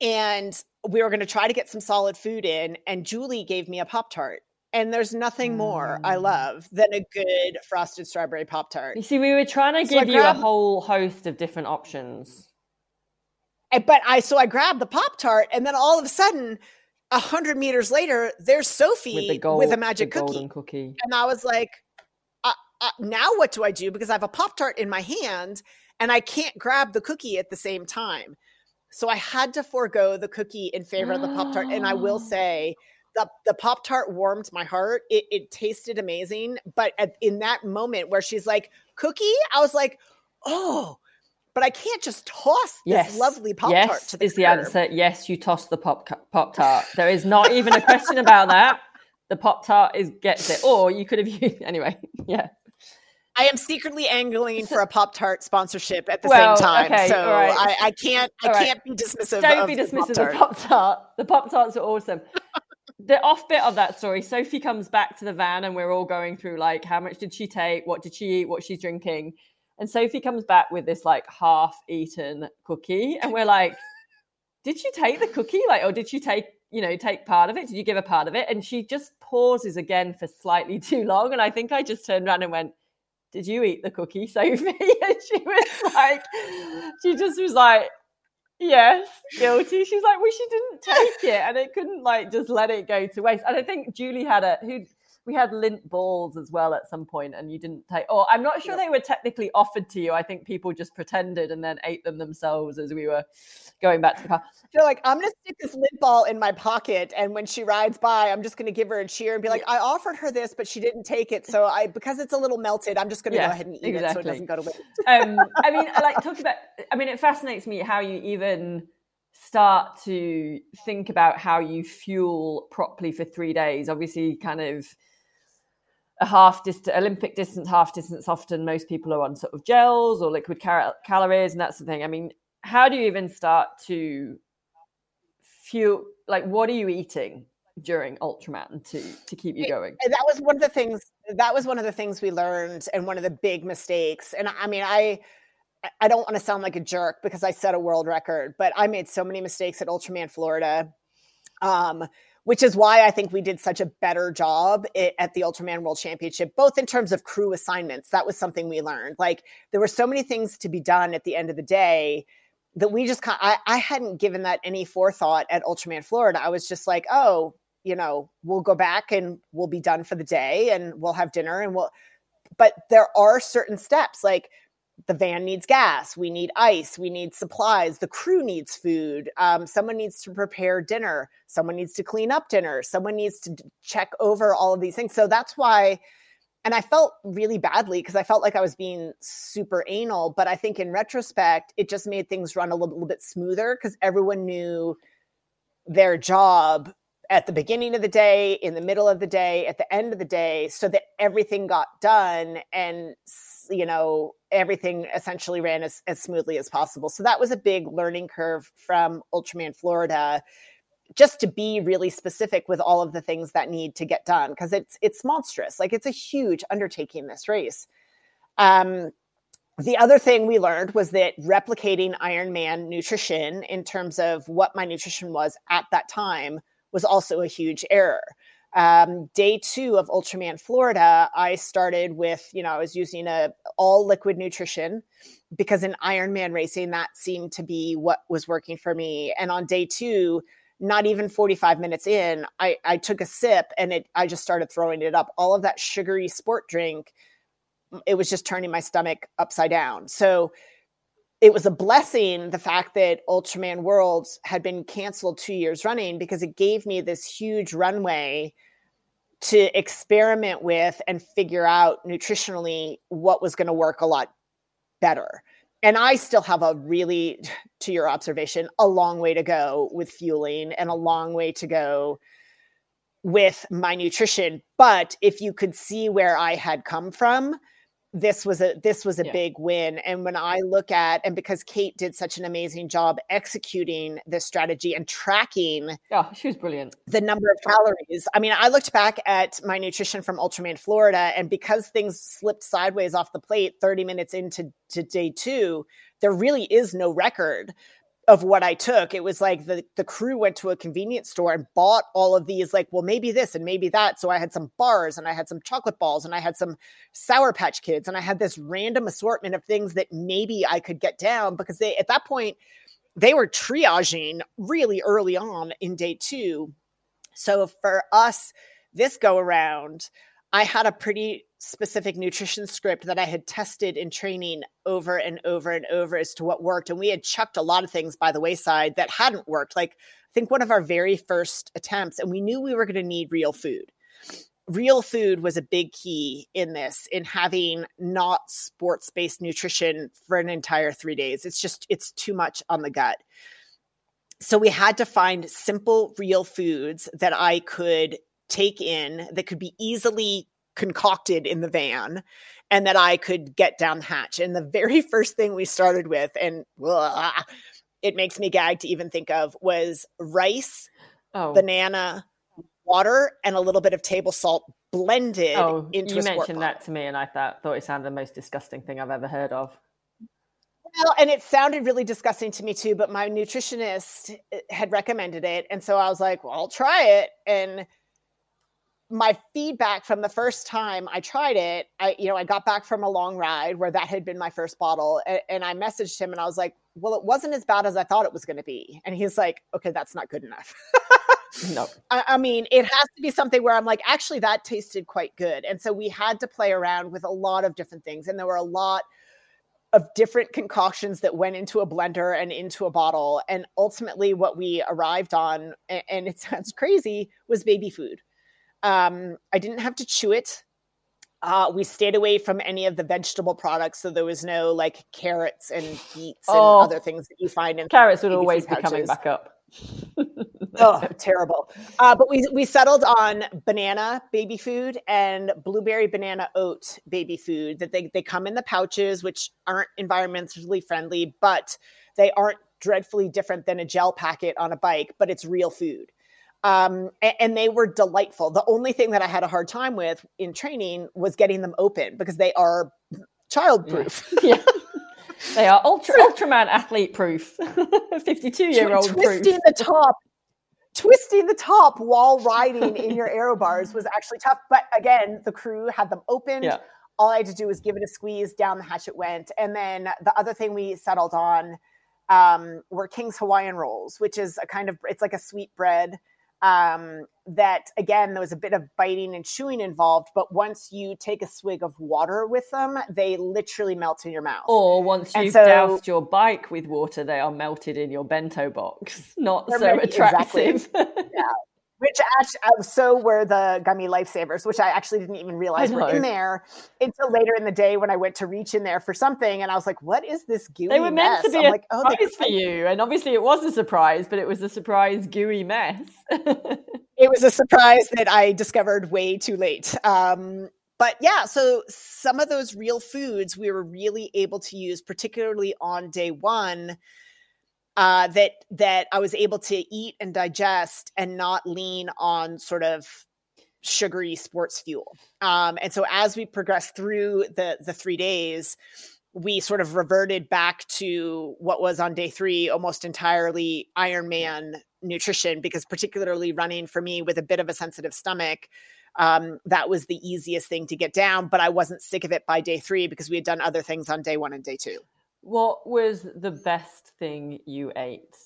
and we were going to try to get some solid food in, and Julie gave me a Pop Tart. And there's nothing more I mm. love than a good frosted strawberry Pop Tart. You see, we were trying to so give you a whole host of different options. But I, so I grabbed the Pop Tart, and then all of a sudden, a hundred meters later, there's Sophie with, gold, with a magic cookie. cookie. And I was like, uh, uh, now what do I do? Because I have a Pop Tart in my hand and I can't grab the cookie at the same time. So I had to forego the cookie in favor of the Pop Tart. And I will [gasps] say, the the pop tart warmed my heart. It, it tasted amazing, but at, in that moment where she's like cookie, I was like, oh. But I can't just toss yes. this lovely pop tart. Yes, to the is curb. the answer. Yes, you toss the pop pop tart. There is not even a question about that. The pop tart is gets it, or you could have used anyway. [laughs] Yeah. I am secretly angling for a Pop Tart sponsorship at the well, same time, okay, so right. I, I, can't. I right. can't be dismissive. Don't be dismissive of the Pop Tart. The Pop Tarts are awesome the off bit of that story, Sophie comes back to the van and we're all going through like how much did she take, what did she eat, what she's drinking. And Sophie comes back with this like half eaten cookie. And we're like, did she take the cookie? Like, or did she take, you know, take part of it? Did you give a part of it? And she just pauses again for slightly [laughs] too long. And I think I just turned around and went, did you eat the cookie, Sophie? [laughs] And she was like, she just was like, yes, guilty. She's like, well, she didn't take it, and it couldn't like just let it go to waste. And I think Julie had a who we had lint balls as well at some point, and you didn't take. Or I'm not sure they were technically offered to you. I think people just pretended and then ate them themselves as we were going back to the car. They're like, I'm gonna stick this lint ball in my pocket, and when she rides by, I'm just gonna give her a cheer and be like, I offered her this, but she didn't take it. So I, because it's a little melted, I'm just gonna yeah, go ahead and eat exactly. it so it doesn't go to waste. [laughs] um, I mean, I like talk about. I mean, it fascinates me how you even start to think about how you fuel properly for three days. Obviously, kind of a half distance, Olympic distance, half distance. Often, most people are on sort of gels or liquid cal- calories, and that's the thing. I mean, how do you even start to fuel? Like, what are you eating during Ultraman to to keep you going? That was one of the things. That was one of the things we learned, and one of the big mistakes. And I mean, I I don't want to sound like a jerk because I set a world record, but I made so many mistakes at Ultraman Florida. Um, which is why I think we did such a better job at the Ultraman World Championship, both in terms of crew assignments. That was something we learned. Like there were so many things to be done at the end of the day that we just I, I hadn't given that any forethought at Ultraman Florida. I was just like, oh, you know, we'll go back and we'll be done for the day and we'll have dinner and we'll. But there are certain steps like the van needs gas we need ice we need supplies the crew needs food um, someone needs to prepare dinner someone needs to clean up dinner someone needs to check over all of these things. So that's why and i felt really badly because i felt like i was being super anal but i think in retrospect it just made things run a little, little bit smoother because everyone knew their job at the beginning of the day, in the middle of the day, at the end of the day, so that everything got done and, you know, everything essentially ran as, as smoothly as possible. So that was a big learning curve from Ultraman Florida just to be really specific with all of the things that need to get done because it's it's monstrous like it's a huge undertaking this race um the other thing we learned was that replicating ironman nutrition in terms of what my nutrition was at that time was also a huge error. Um, day two of Ultraman Florida, I started with, you know, I was using a all liquid nutrition because in Ironman racing, that seemed to be what was working for me. And on day two, not even 45 minutes in, I, I took a sip and it I just started throwing it up. All of that sugary sport drink, it was just turning my stomach upside down. So it was a blessing the fact that Ultraman Worlds had been canceled two years running because it gave me this huge runway to experiment with and figure out nutritionally what was going to work a lot better. And I still have a really, [laughs] to your observation, a long way to go with fueling and a long way to go with my nutrition. But if you could see where I had come from, this was a this was a yeah. big win and when i look at and because kate did such an amazing job executing this strategy and tracking oh she was brilliant the number of calories i mean i looked back at my nutrition from ultraman florida and because things slipped sideways off the plate 30 minutes into to day two there really is no record of what I took. It was like the the crew went to a convenience store and bought all of these like, well, maybe this and maybe that. So I had some bars and I had some chocolate balls and I had some sour patch kids and I had this random assortment of things that maybe I could get down because they at that point they were triaging really early on in day 2. So for us this go around, I had a pretty specific nutrition script that I had tested in training over and over and over as to what worked. And we had chucked a lot of things by the wayside that hadn't worked. Like, I think one of our very first attempts, and we knew we were going to need real food. Real food was a big key in this, in having not sports based nutrition for an entire three days. It's just, it's too much on the gut. So we had to find simple, real foods that I could take in that could be easily concocted in the van and that I could get down the hatch. And the very [laughs] first thing we started with, and it makes me gag to even think of, was rice, oh. banana, water, and a little bit of table salt blended oh, into you mentioned that to me and i thought thought it sounded the most disgusting thing i've ever heard of well, and it sounded really disgusting to me too, but my nutritionist eh, had recommended it. And so I was like, well, I'll try it. And my feedback from the first time I tried it, I you know, I got back from a long ride where that had been my first bottle and, and I messaged him and I was like, "Well, it wasn't as bad as I thought it was going to be." And he's like, "Okay, that's not good enough." [laughs] no. I, I, mean, it has to be something where I'm like, actually, that tasted quite good. And so we had to play around with a lot of different things. And there were a lot of different concoctions that went into a blender and into a bottle. And ultimately, what we arrived on, and, and it sounds crazy, was baby food. Um, I didn't have to chew it. Uh, we stayed away from any of the vegetable products, so there was no like carrots and beets oh, and other things that you find in carrots would always be coming back up. [laughs] oh, terrible! Uh, but we we settled on banana baby food and blueberry banana oat baby food. That they they come in the pouches, which aren't environmentally friendly, but they aren't dreadfully different than a gel packet on a bike. But it's real food um, and they were delightful. The only thing that I had a hard time with in training was getting them open because they are childproof. Yeah. [laughs] yeah. They are ultra Ultraman athlete proof. [laughs] 52 year old twisting proof. the top. Twisting the top while riding in your aero bars was actually tough. But again, the crew had them open. Yeah. All I had to do was give it a squeeze, down the hatch it went. And then the other thing we settled on um, were King's Hawaiian rolls, which is a kind of it's like a sweet bread um, that again there was a bit of biting and chewing involved but once you take a swig of water with them they literally melt in your mouth. Or once you've so, doused your bike with water they are melted in your bento box. Not so attractive exactly. [laughs] yeah which actually, uh, so were the gummy lifesavers, which I actually didn't even realize were in there until later in the day when I went to reach in there for something, and I was like, "What is this gooey?" They were meant mess? to be I'm a like, oh, surprise for you, and obviously it was a surprise, but it was a surprise gooey mess. [laughs] it was a surprise that I discovered way too late. Um, but yeah, so some of those real foods we were really able to use, particularly on day one uh, that that I was able to eat and digest and not lean on sort of sugary sports fuel. Um, and so as we progressed through the the three days, we sort of reverted back to what was on day three almost entirely Ironman nutrition because particularly running for me with a bit of a sensitive stomach um, that was the easiest thing to get down but i wasn't sick of it by day three because we had done other things on day one and day two what was the best thing you ate?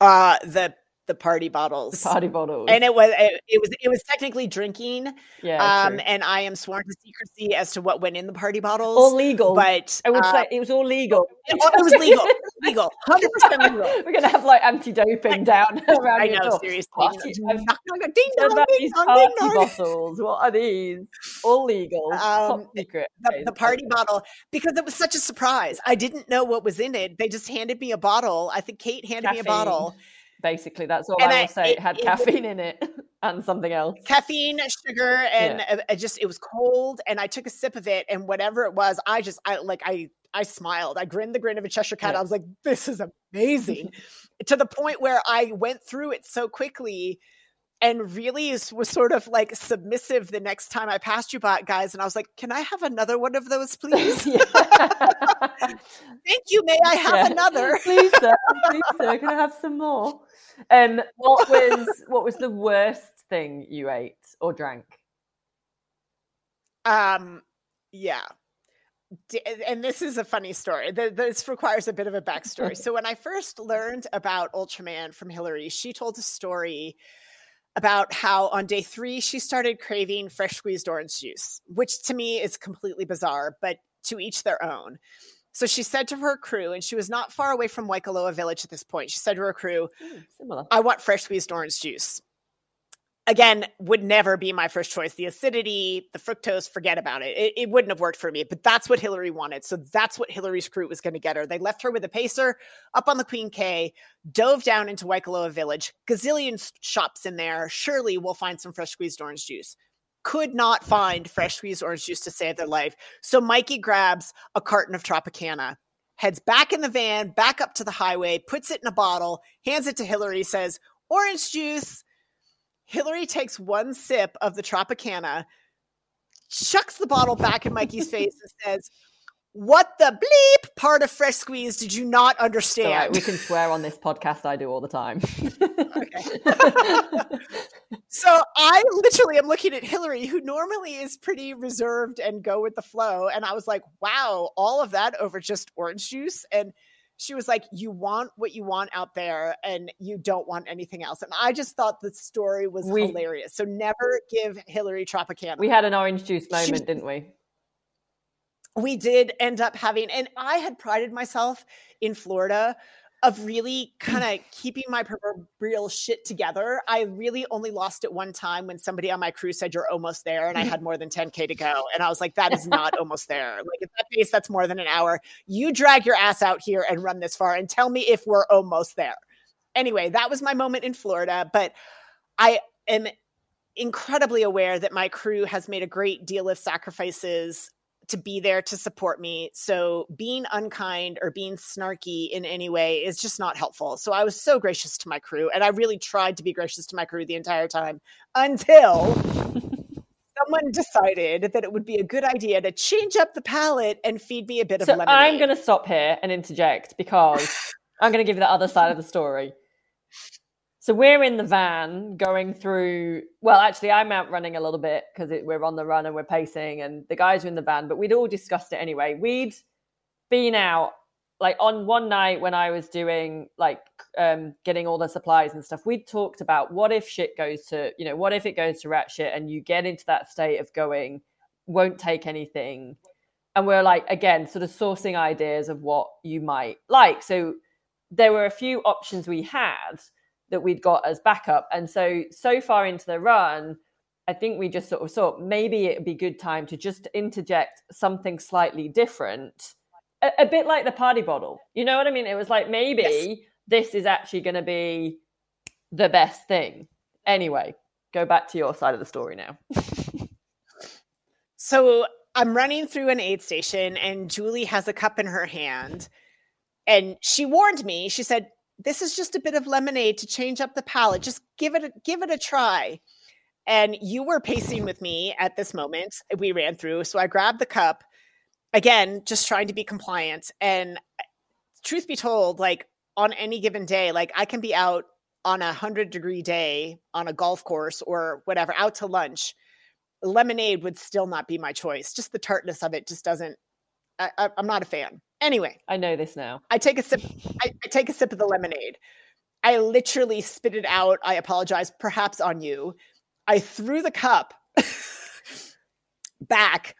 Uh the the party bottles. The party bottles. And it was it, it, was it was technically drinking. Yeah. Um true. and I am sworn to secrecy as to what went in the party bottles. All legal. But I would uh, say it was all legal. [laughs] It, it was legal. legal. [laughs] 100% legal. [laughs] We're gonna have like anti-doping down around I know, door. seriously. Party, ding dong, ding dong, party ding bottles. What are these? All legal. Um, Top secret. The, the party bottle because it was such a surprise. I didn't know what was in it. They just handed me a bottle. I think Kate handed Caffeine. me a bottle basically that's all and I will say. It, had it, caffeine it, in it [laughs] and something else. Caffeine, sugar, and yeah. it just it was cold. And I took a sip of it, and whatever it was, I just I like I I smiled. I grinned the grin of a Cheshire cat. Yeah. I was like, this is amazing. [laughs] to the point where I went through it so quickly and really was sort of like submissive the next time I passed you by, guys. And I was like, can I have another one of those, [laughs] please? Thank you. May I have yeah. another? please, sir. Please, sir. Can I have some more? Um, what was [laughs] what was the worst thing you ate or drank? Um, yeah. And this is a funny story. This requires a bit of a backstory. [laughs] so when I first learned about Ultraman from Hillary, she told a story about how on day three she started craving fresh squeezed orange juice, which to me is completely bizarre, but to each their own. So she said to her crew, and she was not far away from Waikoloa village at this point. She said to her crew, mm, I want fresh squeezed orange juice. Again, would never be my first choice. The acidity, the fructose, forget about it. it. It wouldn't have worked for me, but that's what Hillary wanted. So that's what Hillary's crew was going to get her. They left her with a pacer up on the Queen K, dove down into Waikoloa village, gazillion shops in there. Surely we'll find some fresh squeezed orange juice could not find fresh squeezed orange juice to save their life. So Mikey grabs a carton of Tropicana, heads back in the van, back up to the highway, puts it in a bottle, hands it to Hillary, says, Orange juice. Hillary takes one sip of the Tropicana, chucks the bottle back in Mikey's face, and [laughs] says, what the bleep part of fresh squeeze did you not understand? Right, we can swear on this podcast. I do all the time. [laughs] so I literally am looking at Hillary, who normally is pretty reserved and go with the flow. And I was like, wow, all of that over just orange juice. And she was like, You want what you want out there, and you don't want anything else. And I just thought the story was we, hilarious. So never give Hillary Tropicana. We had an orange juice moment, she, didn't we? We did end up having, and I had prided myself in Florida of really mm. kind of keeping my proverbial shit together. I really only lost it one time when somebody on my crew said you're almost there and I [laughs] had more than 10k to go and I was like that is not almost there. Like at that pace that's more than an hour. You drag your ass out here and run this far and tell me if we're almost there. Anyway, that was my moment in Florida, but I am incredibly aware that my crew has made a great deal of sacrifices to be there to support me. So being unkind or being snarky in any way is just not helpful. So I was so gracious to my crew and I really tried to be gracious to my crew the entire time until [laughs] someone decided that it would be a good idea to change up the palette and feed me a bit so of lemonade. I'm going to stop here and interject because [laughs] I'm going to give you the other side of the story. So we're in the van going through. Well, actually, I'm out running a little bit because we're on the run and we're pacing, and the guys are in the van. But we'd all discussed it anyway. We'd been out like on one night when I was doing like um, getting all the supplies and stuff. We'd talked about what if shit goes to you know what if it goes to rat shit and you get into that state of going won't take anything, and we're like again sort of sourcing ideas of what you might like. So there were a few options we had that we'd got as backup. And so, so far into the run, I think we just sort of thought maybe it'd be good time to just interject something slightly different, a, a bit like the party bottle. You know what I mean? It was like maybe yes. this is actually going to be the best thing. Anyway, go back to your side of the story now. [laughs] so I'm running through an aid station, and Julie has a cup in her hand. And she warned me, she said, this is just a bit of lemonade to change up the palate. Just give it a, give it a try. And you were pacing with me at this moment. Eh, we ran through, so I grabbed the cup again, just trying to be compliant. And eh, truth be told, like on any given day, like I can be out on a hundred degree day on a golf course or whatever, out to lunch. Lemonade would still not be my choice. Just the tartness of it just doesn't. I, am not a fan. Anyway, I know this now. I take a sip. I, I take a sip of the lemonade. I literally spit it out. I apologize, perhaps on you. I threw the cup [laughs] back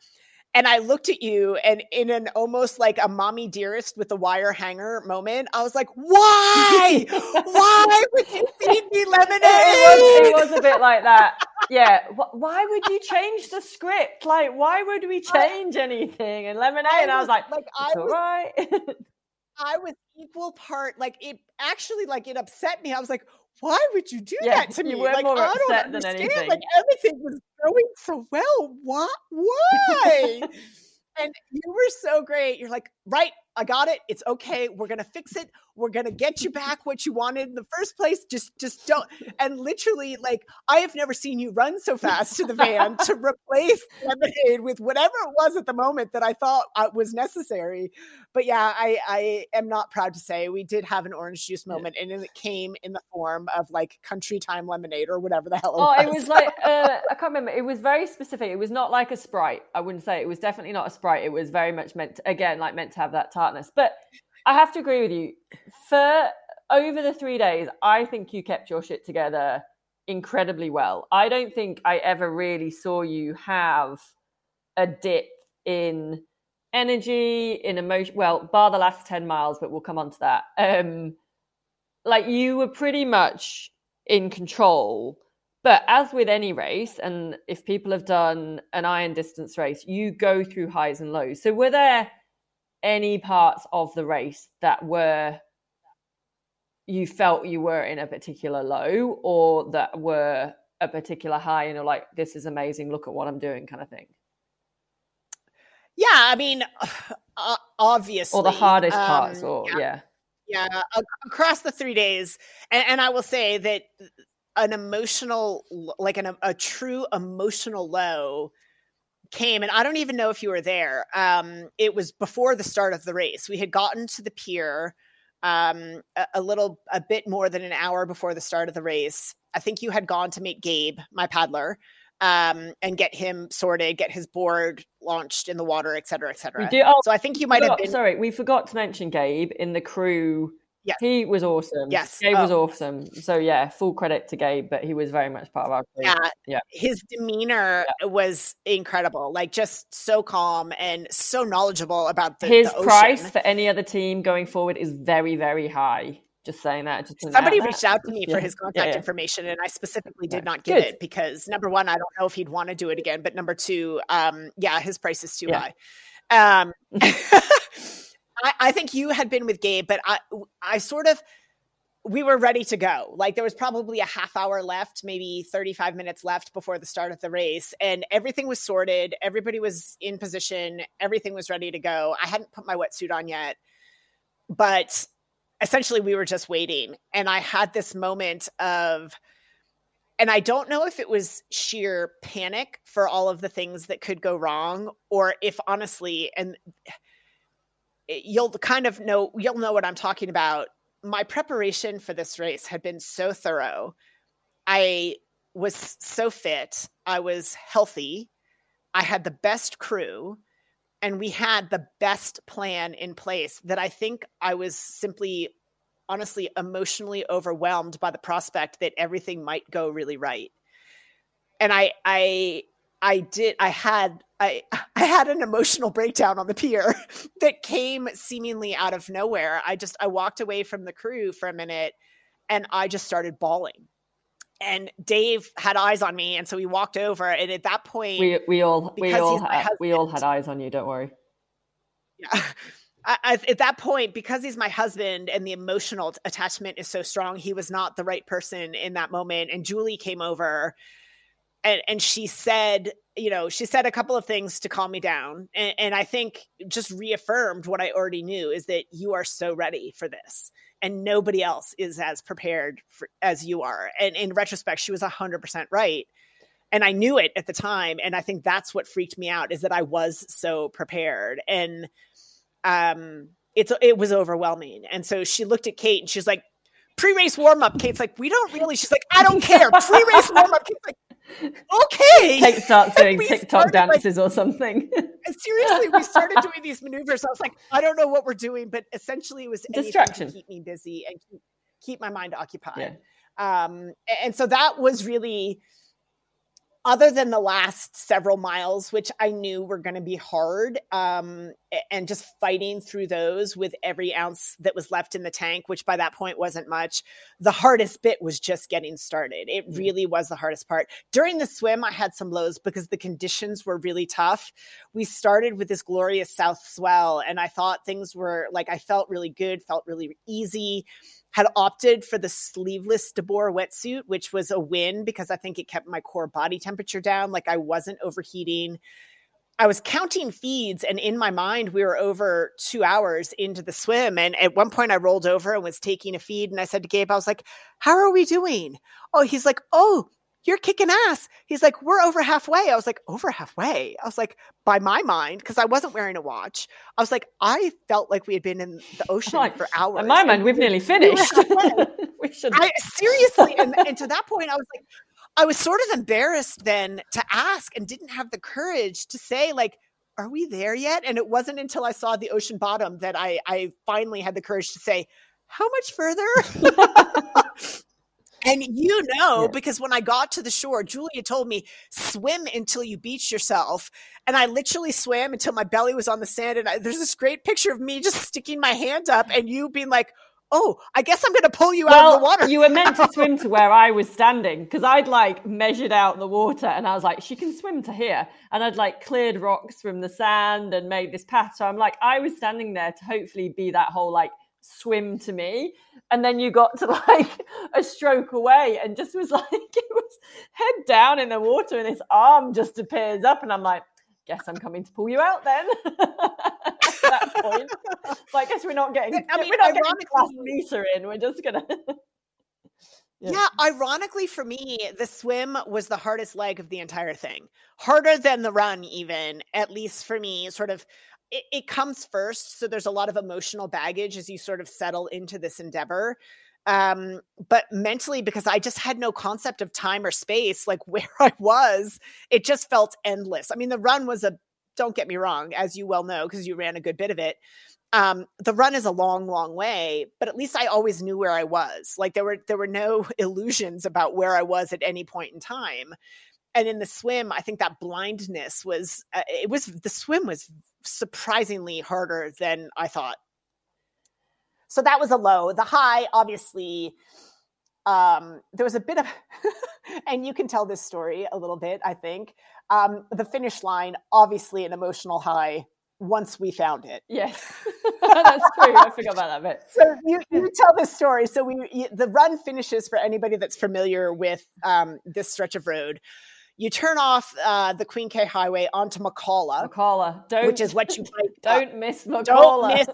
and I looked at you, and in an almost like a mommy dearest with the wire hanger moment, I was like, "Why? [laughs] Why would you feed me lemonade?" It was, it was a bit like that. Yeah. Why would you change the script? Like, why would we change anything? And lemonade, I and I was like, "Like, I was, right." [laughs] I was equal part like it actually like it upset me. I was like, why would you do yeah, that to me? Were like, more I upset than anything. Like everything was going so well. What? Why? [laughs] and you were so great. You're like, right, I got it. It's okay. We're gonna fix it. We're gonna get you back what you wanted in the first place. Just, just don't. [laughs] And literally, like, I have never seen you run so fast to the van to [laughs] replace lemonade with whatever it was at the moment that I thought uh, was necessary. But yeah, I, I am not proud to say we did have an orange juice moment, and it came in the form of like country time lemonade or whatever the hell. It oh, was. it was like uh, [laughs] I can't remember. It was very specific. It was not like a sprite. I wouldn't say it was definitely not a sprite. It was very much meant to, again like meant to have that tartness. But I have to agree with you. For over the three days, I think you kept your shit together incredibly well. I don't think I ever really saw you have a dip in energy, in emotion. Well, bar the last 10 miles, but we'll come on to that. Um, like you were pretty much in control. But as with any race, and if people have done an iron distance race, you go through highs and lows. So were there any parts of the race that were you felt you were in a particular low or that were a particular high and you're like this is amazing look at what i'm doing kind of thing? Yeah i mean [sighs] uh, obviously or the hardest um, parts or yeah. yeah, yeah across the three days and, and, i will say that an emotional like an, a true emotional low came and i don't even know if you were there um, it was before the start of the race we had gotten to the pier um, a, a, little a bit more than an hour before the start of the race i think you had gone to meet gabe my paddler um, and get him sorted, get his board launched in the water, et cetera, et cetera. Do, oh, so I think you might have been. Sorry, we forgot to mention Gabe in the crew. Yes. He was awesome. Yes. Gabe was awesome. So yeah, full credit to Gabe, but he was very much part of our crew. Yeah. Yeah. His demeanor yeah. was incredible. Like just so calm and so knowledgeable about the his the price for any other team going forward is very, very high. Just saying that. Just Somebody reached out to me [laughs] yeah. for his contact yeah, yeah. information, and I specifically did not give Good. it because number one, I don't know if he'd want to do it again, but number two, um, yeah, his price is too high. Um, [laughs] [laughs] I, I think you had been with Gabe, but I, I sort of we were ready to go. Like there was probably a half hour left, maybe 35 minutes left before the start of the race. And everything was sorted. Everybody was in position. Everything was ready to go. I hadn't put my wetsuit on yet. But essentially we were just waiting and i had this moment of and i don't know if it was sheer panic for all of the things that could go wrong or if honestly and you'll kind of know you'll know what i'm talking about. My preparation for this race had been so thorough. I was so fit. I was healthy. I had the best crew and we had the best plan in place that I think I was simply honestly emotionally overwhelmed by the prospect that everything might go really right. And I I I did I had I I had an emotional breakdown on the pier [laughs] that came seemingly out of nowhere. I just I walked away from the crew for a minute and I just started bawling and Dave had eyes on me, and so we walked over. And at that point, we we all we all had, husband, we all had eyes on you. Don't worry. Yeah. [laughs] I, at that point, because he's my husband and the emotional attachment is so strong, he was not the right person in that moment. And Julie came over, and and she said, you know, she said a couple of things to calm me down, and, and I think just reaffirmed what I already knew is that you are so ready for this and nobody else is as prepared for, as you are. And in retrospect, she was 100% right. And I knew it at the time. And I think that's what freaked me out is that I was so prepared. And um, it's it was overwhelming. And so she looked at Kate and she's like, pre-race warm-up. Kate's like, we don't really. She's like, I don't care. Pre-race warm-up. Kate's like, okay. Kate starts [laughs] doing TikTok dances like, or something. seriously, we started [laughs] doing these maneuvers. I was like, I don't know what we're doing, but essentially it was distraction to keep me busy and keep, keep my mind occupied. Yeah. Um, and so that was really other than the last several miles, which I knew were going to be hard, um, and just fighting through those with every ounce that was left in the tank, which by that point wasn't much. The hardest bit was just getting started. It really was the hardest part. During the swim, I had some lows because the conditions were really tough. We started with this glorious south swell, and I thought things were like I felt really good, felt really easy had opted for the sleeveless DeBoer wetsuit, which was a win because I think it kept my core body temperature down. Like I wasn't overheating. I was counting feeds, and in my mind, we were over two hours into the swim. And at one point, I rolled over and was taking a feed. And I said to Gabe, I was like, How are we doing? Oh, he's like, Oh, you're kicking ass. He's like, we're over halfway. I was like, over halfway. I was like, by my mind, because I wasn't wearing a watch. I was like, I felt like we had been in the [laughs] ocean like, for hours. In my mind, we've nearly finished. [laughs] we should. I, seriously, and, and to [laughs] that point, I was like, I was sort of embarrassed then to ask, and didn't have the courage to say, like, are we there yet? And it wasn't until I saw the ocean bottom that I, I finally had the courage to say, how much further? And you know, yeah. because when I got to the shore, Julia told me, swim until you beach yourself. And I literally swam until my belly was on the sand. And I, there's this great picture of me just sticking my hand up and you being like, oh, I guess I'm going to pull you well, out of the water. you were meant to swim to where I was standing because I'd like measured out the water and I was like, she can swim to here. And I'd like cleared rocks from the sand and made this path. So I'm like, I was standing there to hopefully be that whole like swim to me and then you got to [laughs] like a stroke away and just was [laughs] like it was head down in the water and this arm just appears up and i'm like guess i'm coming to pull you out then [laughs] at that point but i guess we're not getting I mean, we're not getting class meter in we're just gonna yeah. yeah. ironically for me, the swim was the hardest leg of the entire thing. Harder than the run, even, at least for me, sort of it, it, comes first. So there's a lot of emotional baggage as you sort of settle into this endeavor. Um, but mentally, because I just had no concept of time or space, like [laughs] where I was, it just felt endless. I mean, the run was a, don't get me wrong, as you well know, because you ran a good bit of it. Um, the run is a long, long way, but at least I always knew where I was. Like there were there were no [laughs] illusions about where I was at any point in time. And in the swim, I think that blindness was uh, it was the swim was surprisingly harder than I thought so that was a low. The high, obviously, um, there was a bit of, [laughs] and you can tell this story a little bit, I think. Um, the finish line, obviously, an emotional high once we found it. Yes, [laughs] that's true. I forgot about that bit. So you, [laughs] you tell this story. So we the run finishes for anybody that's familiar with um, this stretch of road. You turn off uh, the Queen K Highway onto Makala, Makala, don't, which is what you [laughs] don't miss Makala. Don't miss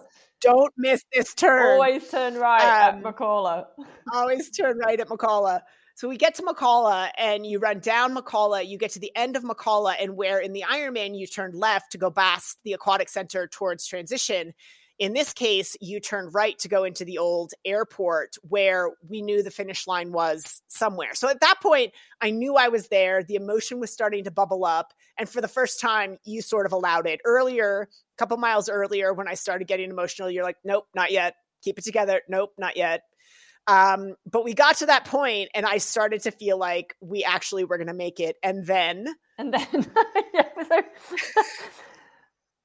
don't miss this turn. Always turn right um, at Makala. [laughs] always turn right at Makala. So we get to Makala and you run down Makala. You get to the end of Makala, and where in the Ironman you turn left to go past the aquatic center towards transition. In this case, you turned right to go into the old airport where we knew the finish line was somewhere. So at that point, I knew I was there. The emotion was starting to bubble up. And for the first time, you sort of allowed it. Earlier, a couple miles earlier, when I started getting emotional, you're like, nope, not yet. Keep it together. Nope, not yet. Um, but we got to that point, and I started to feel like we actually were going to make it. And then, and then, [laughs] yeah, [laughs]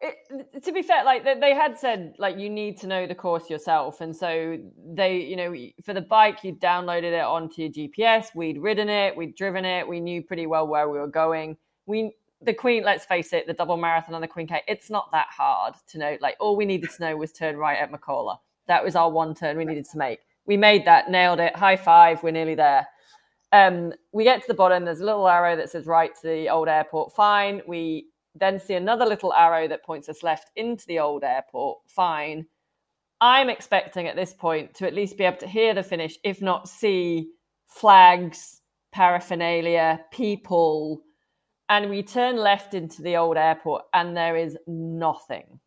it, to be fair, like they, had said, like you need to know the course yourself, and so they, you know, for the bike, you downloaded it onto your GPS. We'd ridden it, we'd driven it, we knew pretty well where we were going. We, the Queen, let's face it, the double marathon on the Queen K, it's not that hard to know. Like all we needed to know was turn right at Makala. That was our one turn we needed to make. We made that, nailed it. High five, we're nearly there. Um, we get to the bottom. There's a little arrow that says right to the old airport. Fine. We then see another little arrow that points us left into the old airport. Fine. I'm expecting at this point to at least be able to hear the finish, if not see flags, paraphernalia, people. And we turn left into the old airport, and there is nothing.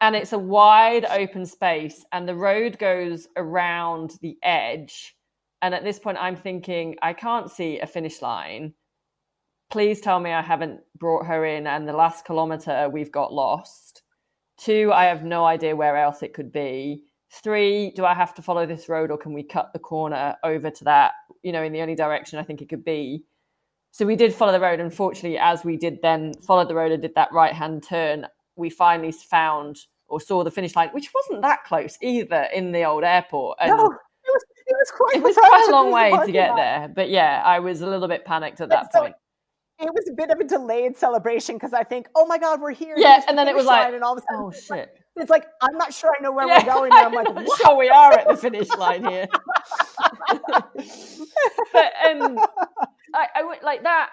And it's a wide open space, and the road goes around the edge. And at this point, I'm thinking, I can't see a finish line please tell me I haven't brought her in and the last kilometer we've got lost. Two, I have no idea where else it could be. Three, do I have to follow this road or can we cut the corner over to that, you know, in the only direction I think it could be? So we did follow the road. Unfortunately, as we did then follow the road and did that right hand turn, we finally found or saw the finish line, which wasn't that close either in the old airport. And no, it was, it was quite, it was [laughs] quite a long way to get there. But yeah, I was a little bit panicked at that so, point it was a bit of a delayed celebration because I think, oh my God, we're here. Yeah, and then it was like, and all of a sudden, oh shit. Like, it's like I'm not sure I know where yeah, we're going. And I'm like, [laughs] what? sure we are at the finish line here. [laughs] but um, I, I would like that.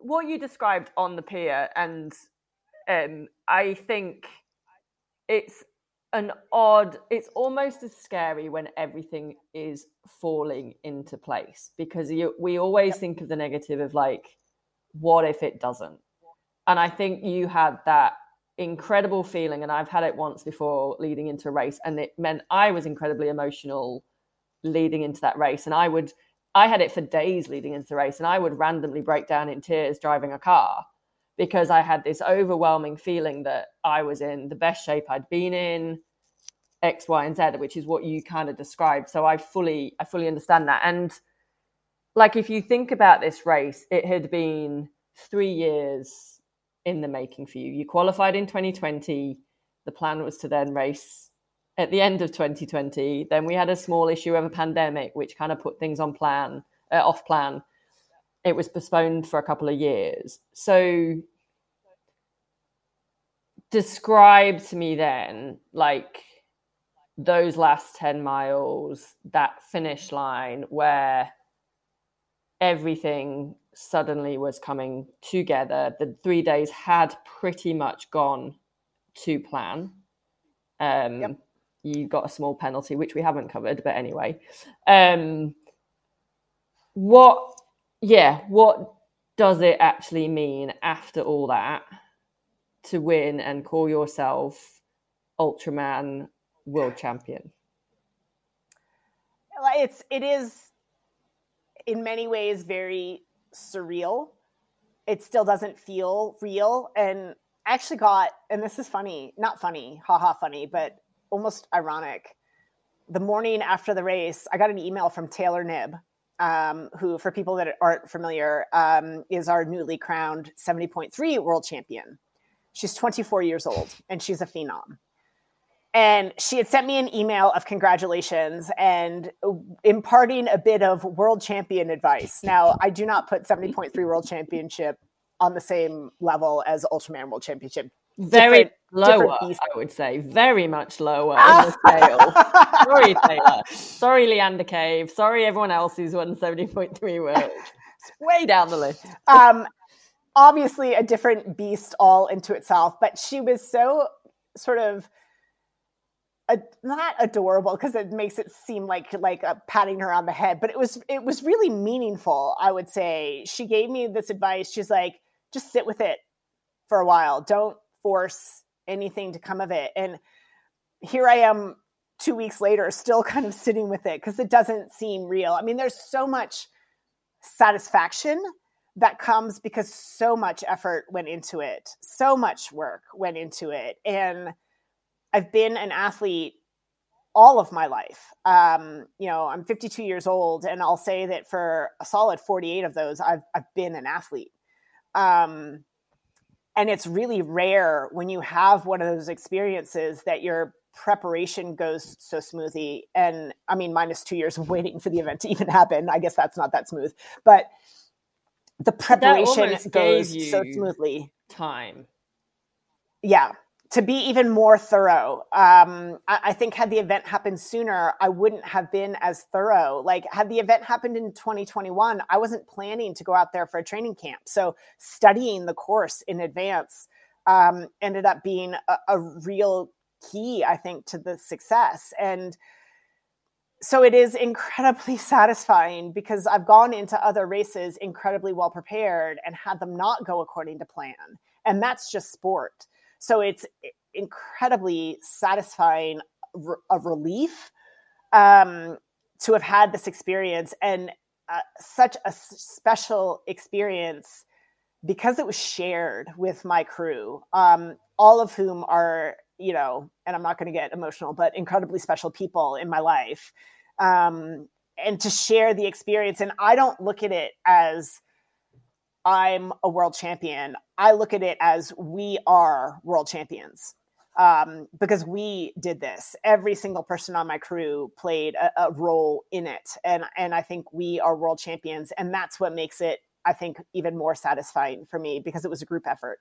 What you described on the pier, and um, I think it's an odd. It's almost as scary when everything is falling into place because you, we always yep. think of the negative of like what if it doesn't? And I think you had that incredible feeling, and I've had it once before leading into a race, and it meant I was incredibly emotional leading into that race. And I would, I had it for days leading into the race, and I would randomly break down in tears driving a car because I had this overwhelming feeling that I was in the best shape I'd been in. X, Y, and Z, which is what you kind of described. So I fully, I fully understand that. And like if you think about this race, it had been three years in the making for you. You qualified in 2020. The plan was to then race at the end of 2020. Then we had a small issue of a pandemic, which kind of put things on plan, uh, off plan. It was postponed for a couple of years. So, describe to me then, like those last 10 miles, that finish line where everything suddenly was coming together. The three days had pretty much gone to plan. Um, yep. You got a small penalty, which we haven't covered, but anyway. Um, what, yeah, what does it actually mean after all that to win and call yourself Ultraman World Champion? it's it is in many ways very surreal. It still doesn't feel real. And I actually got, and this is funny, not funny, haha, funny, but almost ironic. The morning after the race, I got an email from Taylor Knibb, um, who, for people that aren't familiar, um, is our newly crowned 70.3 world champion. She's 24 years old and she's a phenom and she had sent me an email of congratulations and imparting a bit of world champion advice. Now, I do not put 70.3 world championship on the same level as Ultraman World Championship. Very different, lower, different I would say. Very much lower [laughs] in the scale. Sorry, Taylor. Sorry, Leanda Cave. Sorry, everyone else who's won 70.3 worlds. It's way down the list. um, obviously, a different beast all into itself, but she was so sort of a, not adorable because it makes it seem like like a patting her on the head but it was it was really meaningful i would say. She gave me this advice. She's like just sit with it for a while. Don't force anything to come of it. And here i am two weeks later still [laughs] kind of sitting with it because it doesn't seem real. I mean there's so much satisfaction that comes because so much effort went into it. So much work went into it. And I've been an athlete all of my life. Um, you know, I'm 52 years old, and I'll say that for a solid 48 of those, I've I've been an athlete. Um, and it's really rare when you have one of those experiences that your preparation goes so smoothly. And I mean, minus two years of [laughs] waiting for the event to even happen. I guess that's not that smooth, but the preparation goes so smoothly. Time. Yeah, to be even more thorough. Um, I, I, think had the event happened sooner, I wouldn't have been as thorough. Like had the event happened in 2021, I wasn't planning to go out there for a training camp. So studying the course in advance um, ended up being a, a real key, I think, to the success. And so it is incredibly [laughs] satisfying because I've gone into other races incredibly well prepared and had them not go according to plan. And that's just sport. So it's incredibly satisfying, a relief um, to have had this experience and uh, such a special experience because it was shared with my crew, um, all of whom are, you know, and I'm not going to get emotional, but incredibly special people in my life. Um, and to share the experience. And I don't look at it as, I'm a world champion. I look at it as we are world champions um, because we did this. Every single person on my crew played a, a, role in it, and and I think we are world champions, and that's what makes it, I think, even more satisfying for me because it was a group effort.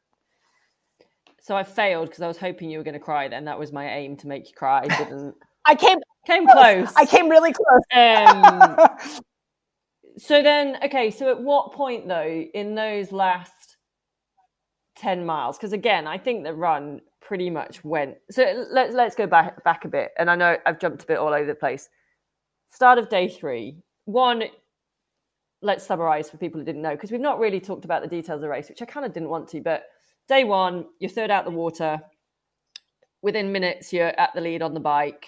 So I failed because I was hoping you were going to cry. Then that was my aim to make you cry. I didn't. [laughs] I came came close. close. I came really close. Um, [laughs] So then, okay, so at what point though, in those last 10 miles, because again, I think the run pretty much went. So let's let's go back back a bit. And I know I've jumped a bit all over the place. Start of day three. One, let's summarize for people who didn't know, because we've not really talked about the details of the race, which I kind of didn't want to. But day one, you're third out the water. Within minutes, you're at the lead on the bike.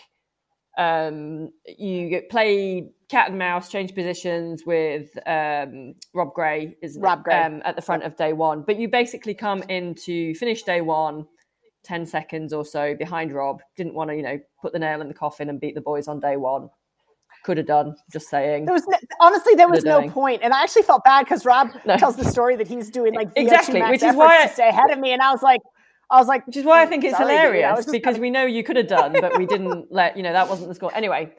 Um, you play cat and mouse, change positions with um, Rob Gray, is Rob Gray um, at the front of day one. But you basically come in to finish day one, 10 seconds or so behind Rob. Didn't want to, you know, put the nail in the coffin and beat the boys on day one. Could have done, just saying. There was no, honestly there was no point, and I actually felt bad because Rob [laughs] no. tells the story that he's doing like exactly, which is why I, to stay ahead of me, and I was like, I was like, which is why I think it's hilarious because we know you could have done, but we didn't [laughs] let you know that wasn't the score. Anyway,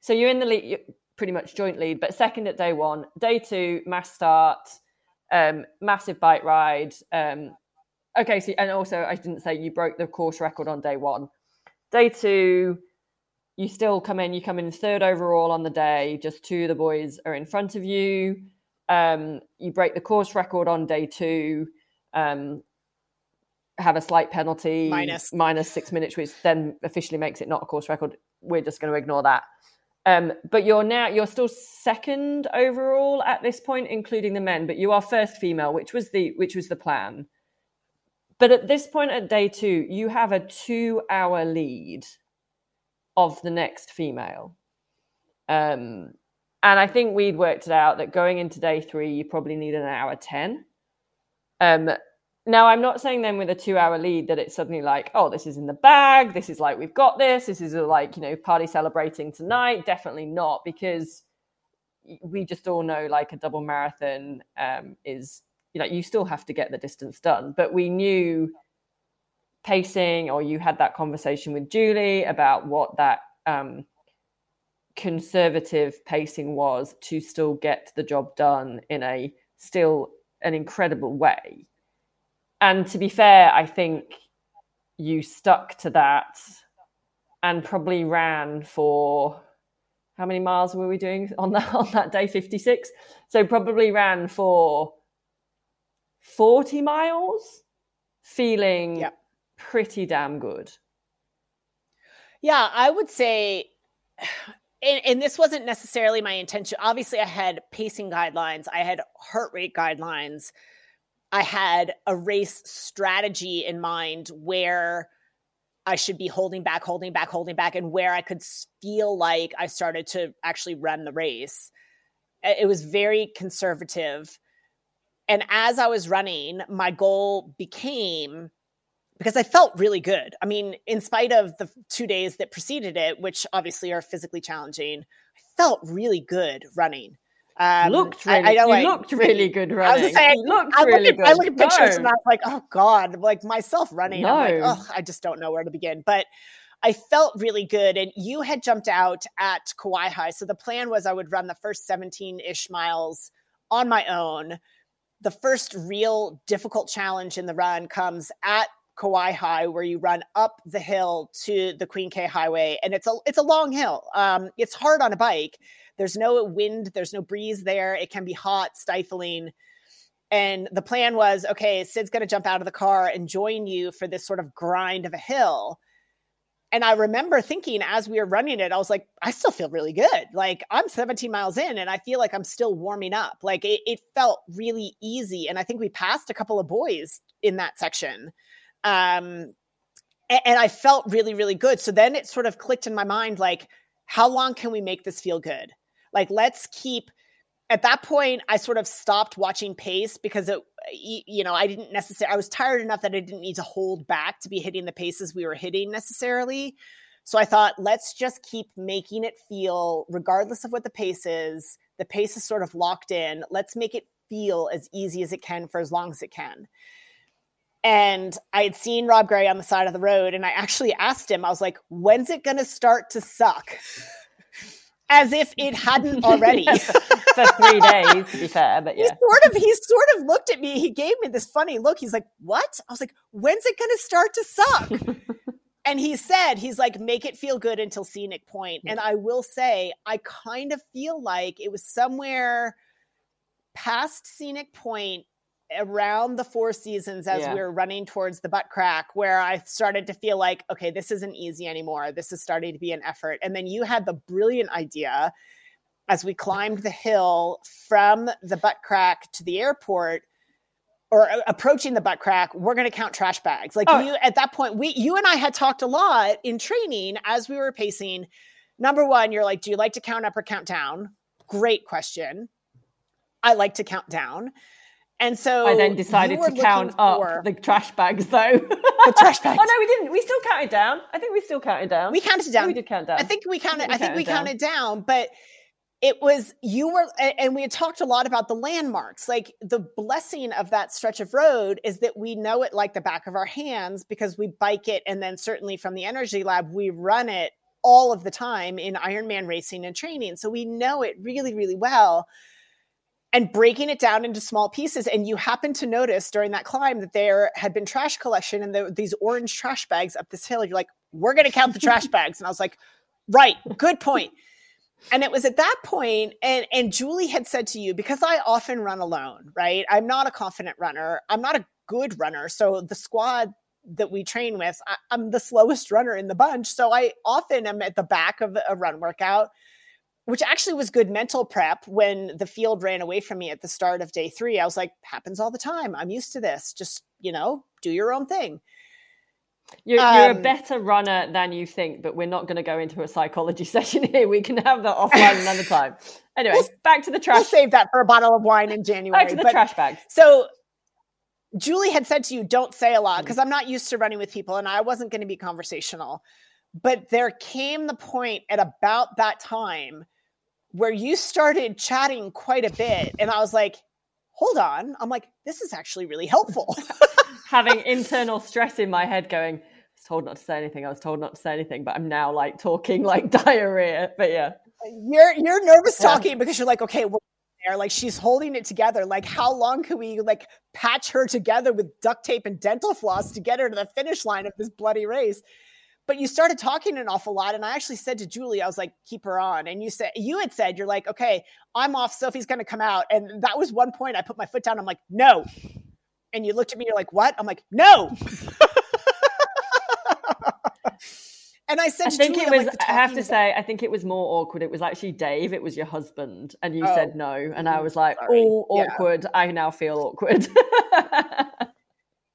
so you're in the lead, pretty much joint lead, but second at day one. Day two, mass start, um, massive bike ride. Um, okay, so and also I didn't say you broke the course record on day one. Day two, you still come in. You come in third overall on the day. Just two of the boys are in front of you. Um, you break the course record on day two. Um, have a slight penalty minus minus six minutes, which then officially makes it not a course record. We're just going to ignore that. Um, but you're now you're still second overall at this point, including the men. But you are first female, which was the which was the plan. But at this point at day two, you have a two-hour lead of the next female. Um, and I think we'd worked it out that going into day three, you probably need an hour 10. Um, now, I'm not saying then with a two hour lead that it's suddenly like, oh, this is in the bag. This is like, we've got this. This is a, like, you know, party celebrating tonight. Definitely not, because we just all know like a double marathon um, is, you know, you still have to get the distance done. But we knew pacing, or you had that conversation with Julie about what that um, conservative pacing was to still get the job done in a still an incredible way and to be fair, I think you stuck to that and probably ran for how many miles were we doing on that [laughs] on that day? 56 so probably ran for 40 miles feeling yeah. pretty damn good. Yeah i would say and, and, this wasn't necessarily my intention. Obviously i had pacing guidelines. I had heart rate guidelines I had a race strategy in mind where I should be holding back, holding back, holding back, and where I could feel like I started to actually run the race. It was very conservative. And as I was running, my goal became because I felt really good. I mean, in spite of the two days that preceded it, which obviously are physically challenging, I felt really good running. Um, looked really, I, I know, like, looked really good running. I was saying, looked I really look at, good. I look at pictures no. and I'm like, oh god, like myself running. No. I'm like, oh, I just don't know where to begin. But I felt really good. And you had jumped out at Kawaihae. So the plan was I would run the first 17 ish miles on my own. The first real difficult challenge in the run comes at Kawaihae, where you run up the hill to the Queen K Highway, and it's a it's a long hill. Um, it's hard on a bike, there's no wind, there's no breeze there. It can be hot, stifling. And the plan was okay, Sid's going to jump out of the car and join you for this sort of grind of a hill. And I remember thinking as we were running it, I was like, I still feel really good. Like I'm 17 miles in and I feel like I'm still warming up. Like it, it felt really easy. And I think we passed a couple of boys in that section. Um, and, and I felt really, really good. So then it sort of clicked in my mind like, how long can we make this feel good? Like, let's keep. At that point, I sort of stopped watching pace because it, you know, I didn't necessarily. I was tired enough that I didn't need to hold back to be hitting the paces we were hitting necessarily. So I thought, let's just keep making it feel, regardless of what the pace is, the pace is sort of locked in. Let's make it feel as easy as it can for as long as it can. And I had seen Rob Gray on the side of the road, and I actually asked him, I was like, when's it going to start to suck? as if it hadn't already. [laughs] For three days to be fair but yeah. he sort of he sort of looked at me he gave me this funny look he's like what? I was like when's it going to start to suck? [laughs] And he said he's like make it feel good until scenic point. And i will say i kind of feel like it was somewhere past scenic point around the four seasons as yeah. we were running towards the butt crack where I started to feel like, okay, this isn't easy anymore. This is starting to be an effort. And then you had the brilliant idea as we climbed the hill from the butt crack to the airport or approaching the butt crack, we're going to count trash bags. Like oh. you at that point, we you and I had talked a lot in training as we were pacing. Number one, you're like, do you like to count up or count down? Great question. I like to count down. And so I then decided to count up the trash bags, though. The trash bags. [laughs] oh no, we didn't. We still counted down. I think we still counted down. We counted down. We did count down. I think we counted. I think we, counted, down. But it was you were, and we had talked a lot about the landmarks. Like the blessing of that stretch of road is that we know it like the back of our hands because we bike it, and then certainly from the Energy Lab we run it all of the time in Ironman racing and training, so we know it really, really well and breaking it down into small pieces. And you happen to notice during that climb that there had been trash collection and there, these orange trash bags up this hill. You're like, we're going to count the trash [laughs] bags. And I was like, right, good point. And it was at that point, and and Julie had said to you, because I often run alone, right? I'm not a confident runner. I'm not a good runner. So the squad that we train with, I, I'm the slowest runner in the bunch. So I often am at the back of a run workout which actually was good mental prep when the field ran away from me at the start of day three. I was like, happens all the time. I'm used to this. Just, you know, do your own thing. You're, you're um, a better runner than you think, but we're not going to go into a psychology [laughs] session here. We can have that offline another time. [laughs] Anyway, we'll, back to the trash. We'll save that for a bottle of wine in January. [laughs] Back to the but, trash bags. So Julie had said to you, don't say a lot because. I'm not used to running with people and I wasn't going to be conversational. But there came the point at about that time where you started chatting quite a bit. And I was like, hold on. I'm like, this is actually really helpful. [laughs] Having [laughs] internal stress in my head going, I was told not to say anything. I was told not to say anything, but I'm now like talking like [laughs] diarrhea. But yeah. You're you're nervous talking yeah. because you're like, okay, well, there. Like she's holding it together. Like how long can we like patch her together with duct tape and dental floss to get her to the finish line of this bloody race? But you started talking an awful lot, and I actually said to Julie, I was like, "Keep her on." And you said you had said you're like, "Okay, I'm off. Sophie's going to come out." And that was one point I put my foot down. I'm like, "No." And you looked at me. You're like, "What?" I'm like, "No." [laughs] And I said, I think Julie, it was. Like, I have to say, I think it was more awkward. It was actually Dave. It was your husband, and you oh, said no, and I was like, sorry. "Oh, awkward." Yeah. I now feel awkward. [laughs]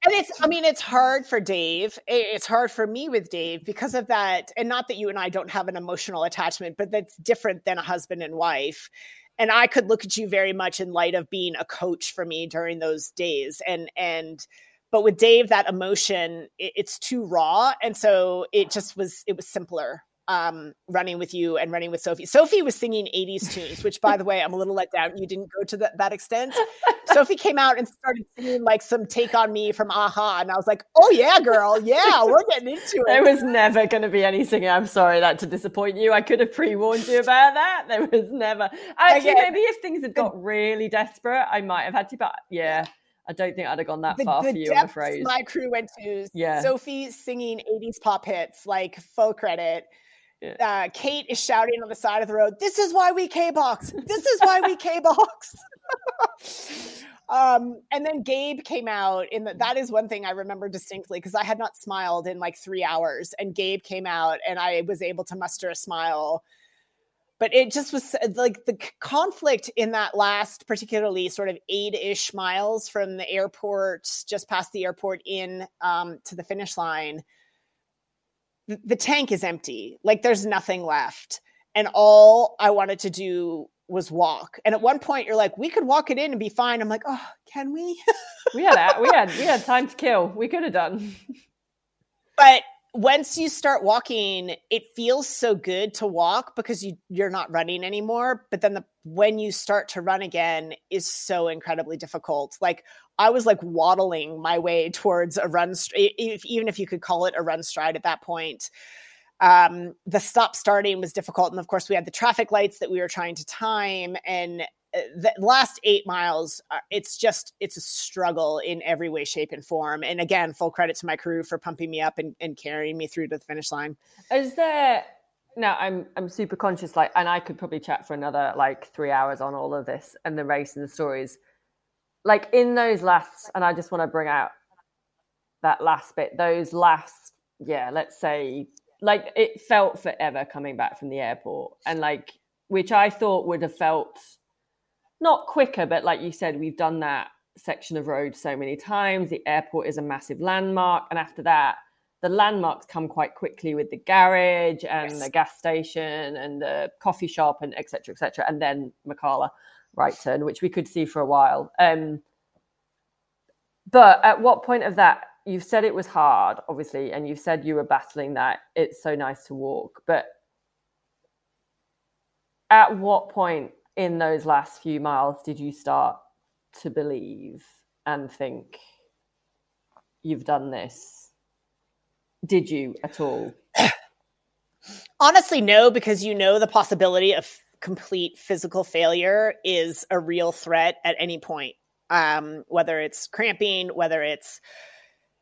and it's. I mean, it's hard for Dave. It's hard for me with Dave because of that, and not that you and I don't have an emotional attachment, but that's different than a husband and wife. And I could look at you very much in light of being a coach for me during those days, and and but with dave that emotion it, it's too raw and so it just was it was simpler um, running with you and running with Sophie. Sophie was singing 80s tunes, which, by the way, I'm a little let down. You didn't go to the, that extent. [laughs] Sophie came out and started singing like some Take on Me from a-ha. And I was like, oh, yeah, girl. Yeah, we're getting into it. There was never going to be any singing. I'm sorry that to disappoint you. I could have pre warned you about that. There was never. Actually, Again, maybe if things had got really desperate, I might have had to, but yeah. I don't think I'd have gone that the, far the for you, I'm afraid. My crew went to yeah. Sophie singing 80s pop hits, like full credit. Uh, Kate is shouting on the side of the road, This is why we K box. This is why we K box. [laughs] um, and then Gabe came out in that is one thing I remember distinctly because I had not smiled in like three hours. And Gabe came out and I was able to muster a smile but it just was like the conflict in that last particularly sort of eight-ish miles from the airport just past the airport in um, to the finish line the, the tank is empty. Like there's nothing left. And all i wanted to do was walk. And at one point you're like we could walk it in and be fine. I'm like oh can we? [laughs] We had we had we had time to kill. We could have done. But once you start walking, it feels so good to walk because you you're not running anymore. But then the when you start to run again is so incredibly difficult. Like I was like waddling my way towards a run, if, even if you could call it a run stride at that point. Um, the stop starting was difficult, and of course we had the traffic lights that we were trying to time, and the last eight miles uh, it's just it's a struggle in every way shape and form. And again full credit to my crew for pumping me up and, and carrying me through to the finish line. Is there now i'm i'm super conscious like and i could probably chat for another like three hours on all of this and the race and the stories. Like in those last and i just want to bring out that last bit those last yeah let's say like it felt forever coming back from the airport. And like which i thought would have felt not quicker, but like you said, we've done that section of road so many times. The airport is a massive landmark. And after that, the landmarks come quite quickly with the garage and yes. the gas station and the coffee shop and etc. etc. and then Makala right turn, which we could see for a while. Um, but at what point of that, you've said it was hard, obviously, and you've said you were battling that. It's so nice to walk. But at what point in those last few miles did you start to believe and think you've done this? Did you at all? [clears throat] Honestly, no, because you know the possibility of complete physical failure is a real threat at any point. Um, whether it's cramping, whether it's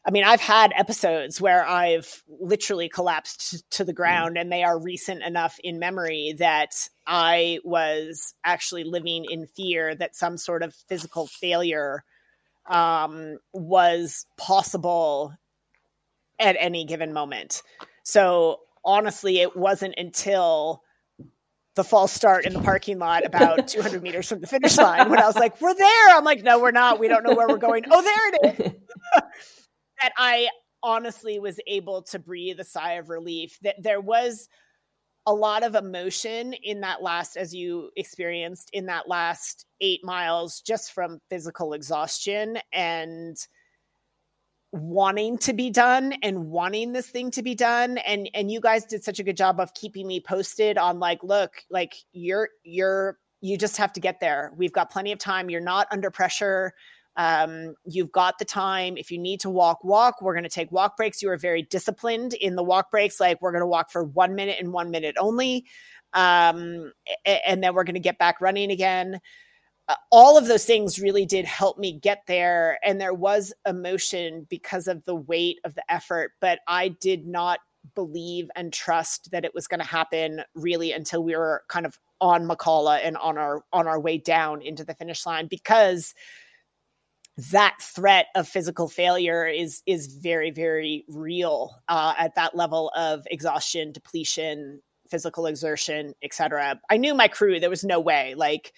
I mean, I've had episodes where I've literally collapsed to the mm. ground, and they are recent enough in memory that I was actually living in fear that some sort of physical failure um, was possible at any given moment. So, honestly, it wasn't until the false start in the parking lot about [laughs] 200 meters from the finish line when I was like, we're there. I'm like, no, we're not. We don't know where we're going. Oh, there it is. [laughs] that I honestly was able to breathe a sigh of relief that there was a lot of emotion in that last as you experienced in that last 8 miles just from physical exhaustion and wanting to be done and wanting this thing to be done. And and you guys did such a good job of keeping me posted on like look like you're you're you just have to get there. We've got plenty of time. You're not under pressure um, you've got the time. If you need to walk, walk. We're going to take walk breaks. You are very disciplined in the walk breaks. Like we're going to walk for one minute and one minute only. Um, and then we're going to get back running again. Uh, all of those things really did help me get there. And there was emotion because of the weight of the effort, but I did not believe and trust that it was going to happen really until we were kind of on Makala and on our on our way down into the finish line because that threat of physical failure is is very very real uh, at that level of exhaustion depletion physical exertion etc i knew my crew there was no way. Like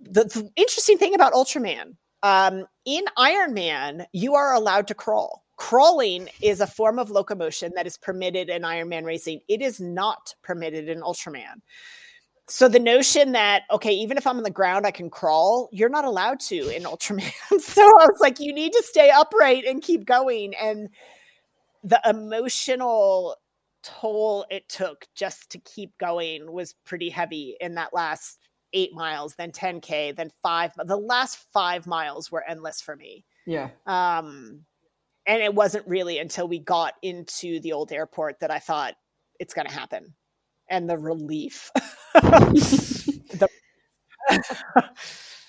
the, the interesting thing about ultraman um, in ironman you are allowed to crawl. Crawling is a form of locomotion that is permitted in ironman racing. It is not permitted in ultraman so the notion that okay even if i'm on the ground i can crawl you're not allowed to in ultraman. [laughs] So i was like you need to stay upright and keep going. And the emotional toll it took just to keep going was pretty heavy in that last eight miles then 10k then five the last five miles were endless for me. Yeah. Um and it wasn't really until we got into the old airport that i thought it's going to happen and the relief. the- [laughs] [laughs]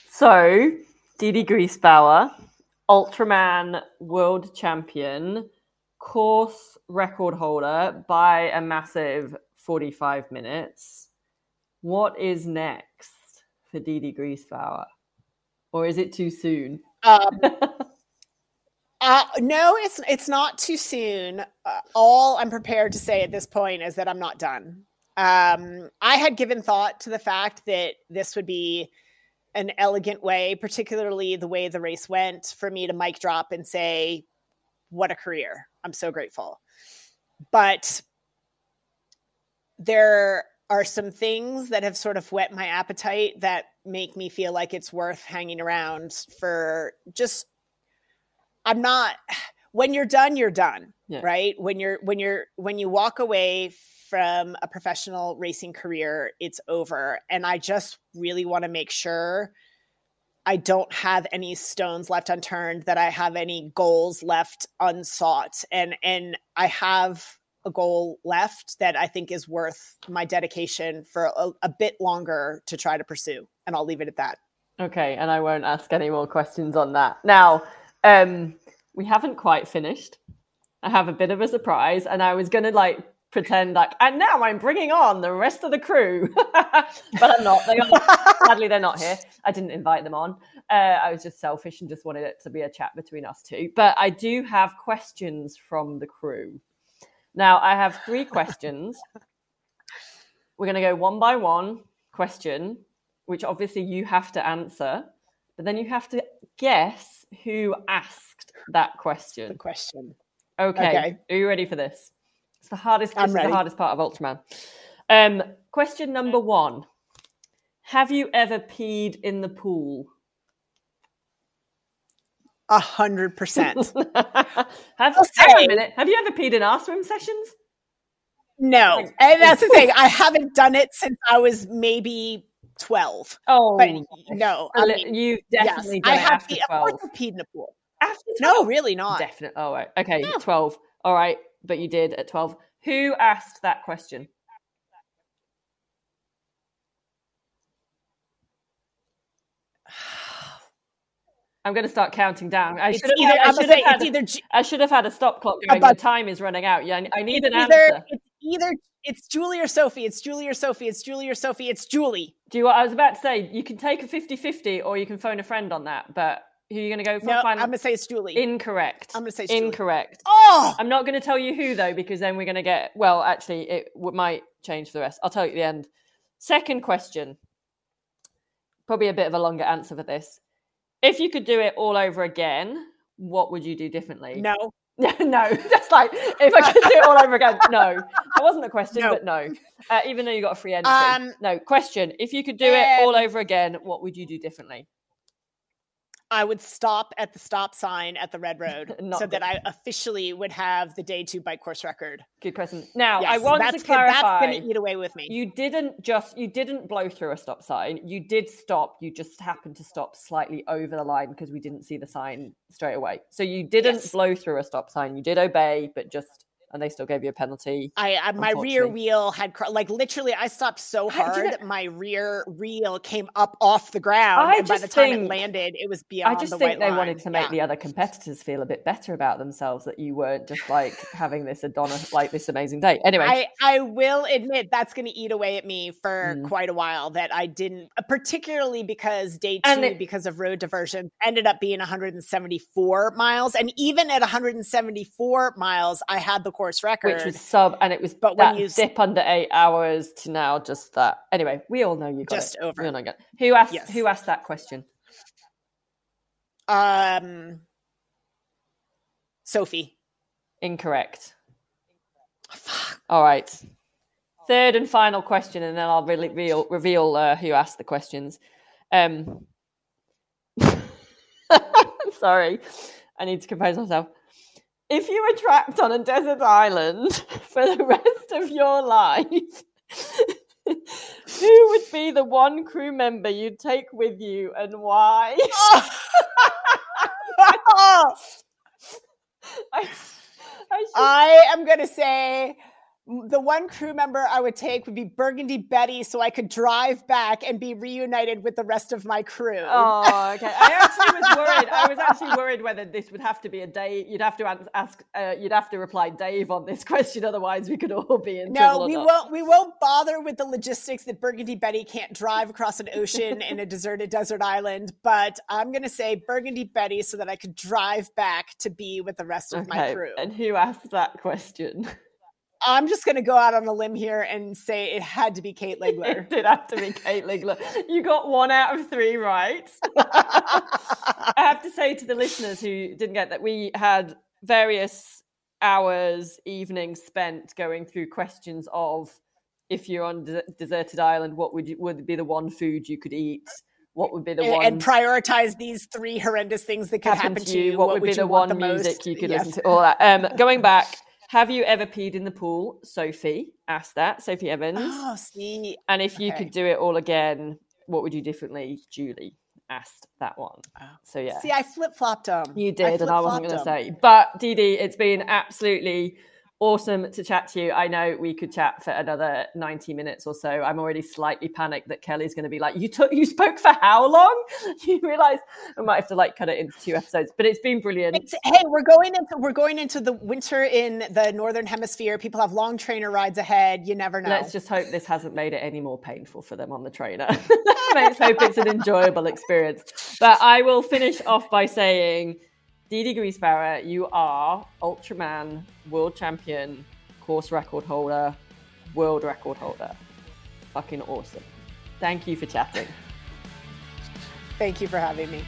so, Dede Griesbauer, Ultraman world champion, course record holder by a massive 45 minutes. What is next for Dede Griesbauer? Or is it too soon? Um, [laughs] uh, no, it's it's not too soon. Uh, all I'm prepared to say at this point is that I'm not done. Um, I had given thought to the fact that this would be an elegant way, particularly the way the race went, for me to mic drop and say, What a career. I'm so grateful. But there are some things that have sort of whet my appetite that make me feel like it's worth hanging around for just I'm not when you're done you're done yeah. right when you're when you're when you walk away from a professional racing career, it's over. And I just really want to make sure I don't have any stones left unturned, that I have any goals left unsought. And and I have a goal left that I think is worth my dedication for a, a bit longer to try to pursue. And I'll leave it at that. Okay, and I won't ask any more questions on that. Now, um, we haven't quite finished. I have a bit of a surprise, and I was to like pretend like, and now I'm bringing on the rest of the crew, [laughs] but I'm not. They are, sadly, they're not here. I didn't invite them on. Uh, I was just selfish and just wanted it to be a chat between us two. But I do have questions from the crew. Now, I have three questions. We're going to go one by one question, which obviously you have to answer, but then you have to guess who asked that question. The question. Okay. okay. Are you ready for this? It's the hardest. I'm ready. the hardest part of Ultraman. Um, question number one: Have you ever peed in the pool? A hundred percent. [laughs] Have a minute. Have you ever peed in our swim sessions? No, and that's the [laughs] thing. I haven't done it since I was maybe twelve. Oh, but no, I mean, you definitely yes, I have after twelve. Of peed in a pool. After 12? no, really not. Definitely. Oh, right. okay, no. twelve. All right but you did at 12. Who asked that question? [sighs] I'm going to start counting down. I should have, either, I should have, had, either, I should have had a stop clock going. But, the time is running out. Yeah, I need an either, answer. It's either it's Julie or Sophie. It's Julie or Sophie. It's Julie or Sophie. It's Julie. Do you? I was about to say. You can take a 50-50 or you can phone a friend on that. But who are you going to go for? No, final? I'm going to say it's Julie. Incorrect. I'm going to say incorrect. Oh, I'm not going to tell you who though, because then we're going to get. Well, actually, it w- might change for the rest. I'll tell you at the end. Second question. Probably a bit of a longer answer for this. If you could do it all over again, what would you do differently? No. [laughs] no, just like if I could do it all over again. [laughs] No, that wasn't a question, No. but no. Uh, even though you got a free entry. Um, no question. If you could do it all over again, what would you do differently? I would stop at the stop sign at the red road [laughs] so the- that I officially would have the day two bike course record. Good question. Now I want to clarify. that's going to eat away with me. You didn't just you didn't blow through a stop sign. You did stop. You just happened to stop slightly over the line because we didn't see the sign straight away. So you didn't Yes. blow through a stop sign. You did obey, but just and they still gave you a penalty. I, I my rear wheel had cr- like literally I stopped so you hard know- my rear wheel came up off the ground I and by the time it landed it was beyond I just the think they line. wanted to make Yeah. the other competitors feel a bit better about themselves that you weren't just like having this Adonis like this amazing day. Anyway, I, I will admit that's going to eat away at me for Mm. quite a while that I didn't, uh, particularly because day two, it- because of road diversion, ended up being 174 miles. And even at 174 miles, I had the course record. which was sub, and it was But when you dip under eight hours to now just that. Anyway, we all know you got Just it. over. We all know you. Who asked? Yes. Who asked that question? um, Sophie. Incorrect. Fuck. All right. Third and final question, and then I'll really reveal reveal uh, who asked the questions. Um, [laughs] sorry, I need to compose myself. If you were trapped on a desert island [laughs] for the rest of your life, [laughs] who would be the one crew member you'd take with you, and why? [laughs] I, I I am going to say the one crew member I would take would be Burgundy Betty so I could drive back and be reunited with the rest of my crew. Oh, okay. I actually was worried. I was actually worried whether this would have to be a day. You'd have to ask. Uh, you'd have to reply Dave on this [laughs] question. Otherwise, we could all be in trouble. No, we won't. We won't bother with the logistics that Burgundy Betty can't drive across an ocean in a [laughs] deserted desert island. But I'm going to say Burgundy Betty so that I could drive back to be with the rest of my crew. And who asked that question? [laughs] I'm just going to go out on a limb here and say it had to be Kate Ligler. [laughs] it did have to be Kate Ligler. You got one out of three right. [laughs] I have to say to the listeners who didn't get that, we had various hours, evenings spent going through questions of if you're on a deserted island, what would you, would be the one food you could eat? What would be the and, one and prioritize these three horrendous things that could happen, to you. What, would be you the one the music most? you could Yes. listen to? All that. Um, going back, [laughs] have you ever peed in the pool? Sophie asked that. Sophie Evans. Oh, see, and if you okay. could do it all again, what would you differently? Julie asked that one. Ah. So yeah, see, I flip flopped them. you did, and I wasn't going to say. But Dede, it's been absolutely awesome to chat to you. I know we could chat for another 90 minutes or so. I'm already slightly panicked that Kelly's going to be like, you took, you spoke for how long? [laughs] You realize I might have to like cut it into two episodes, but it's been brilliant. It's, hey, we're going into we're going into the winter in the northern hemisphere. People have long trainer rides ahead. You never know. Let's just hope this hasn't made it any more painful for them on the trainer. [laughs] Let's hope it's an enjoyable experience. But I will finish off by saying, Dee Griesbauer, you are Ultraman world champion, course record holder, world record holder. Fucking awesome. Thank you for chatting. Thank you for having me.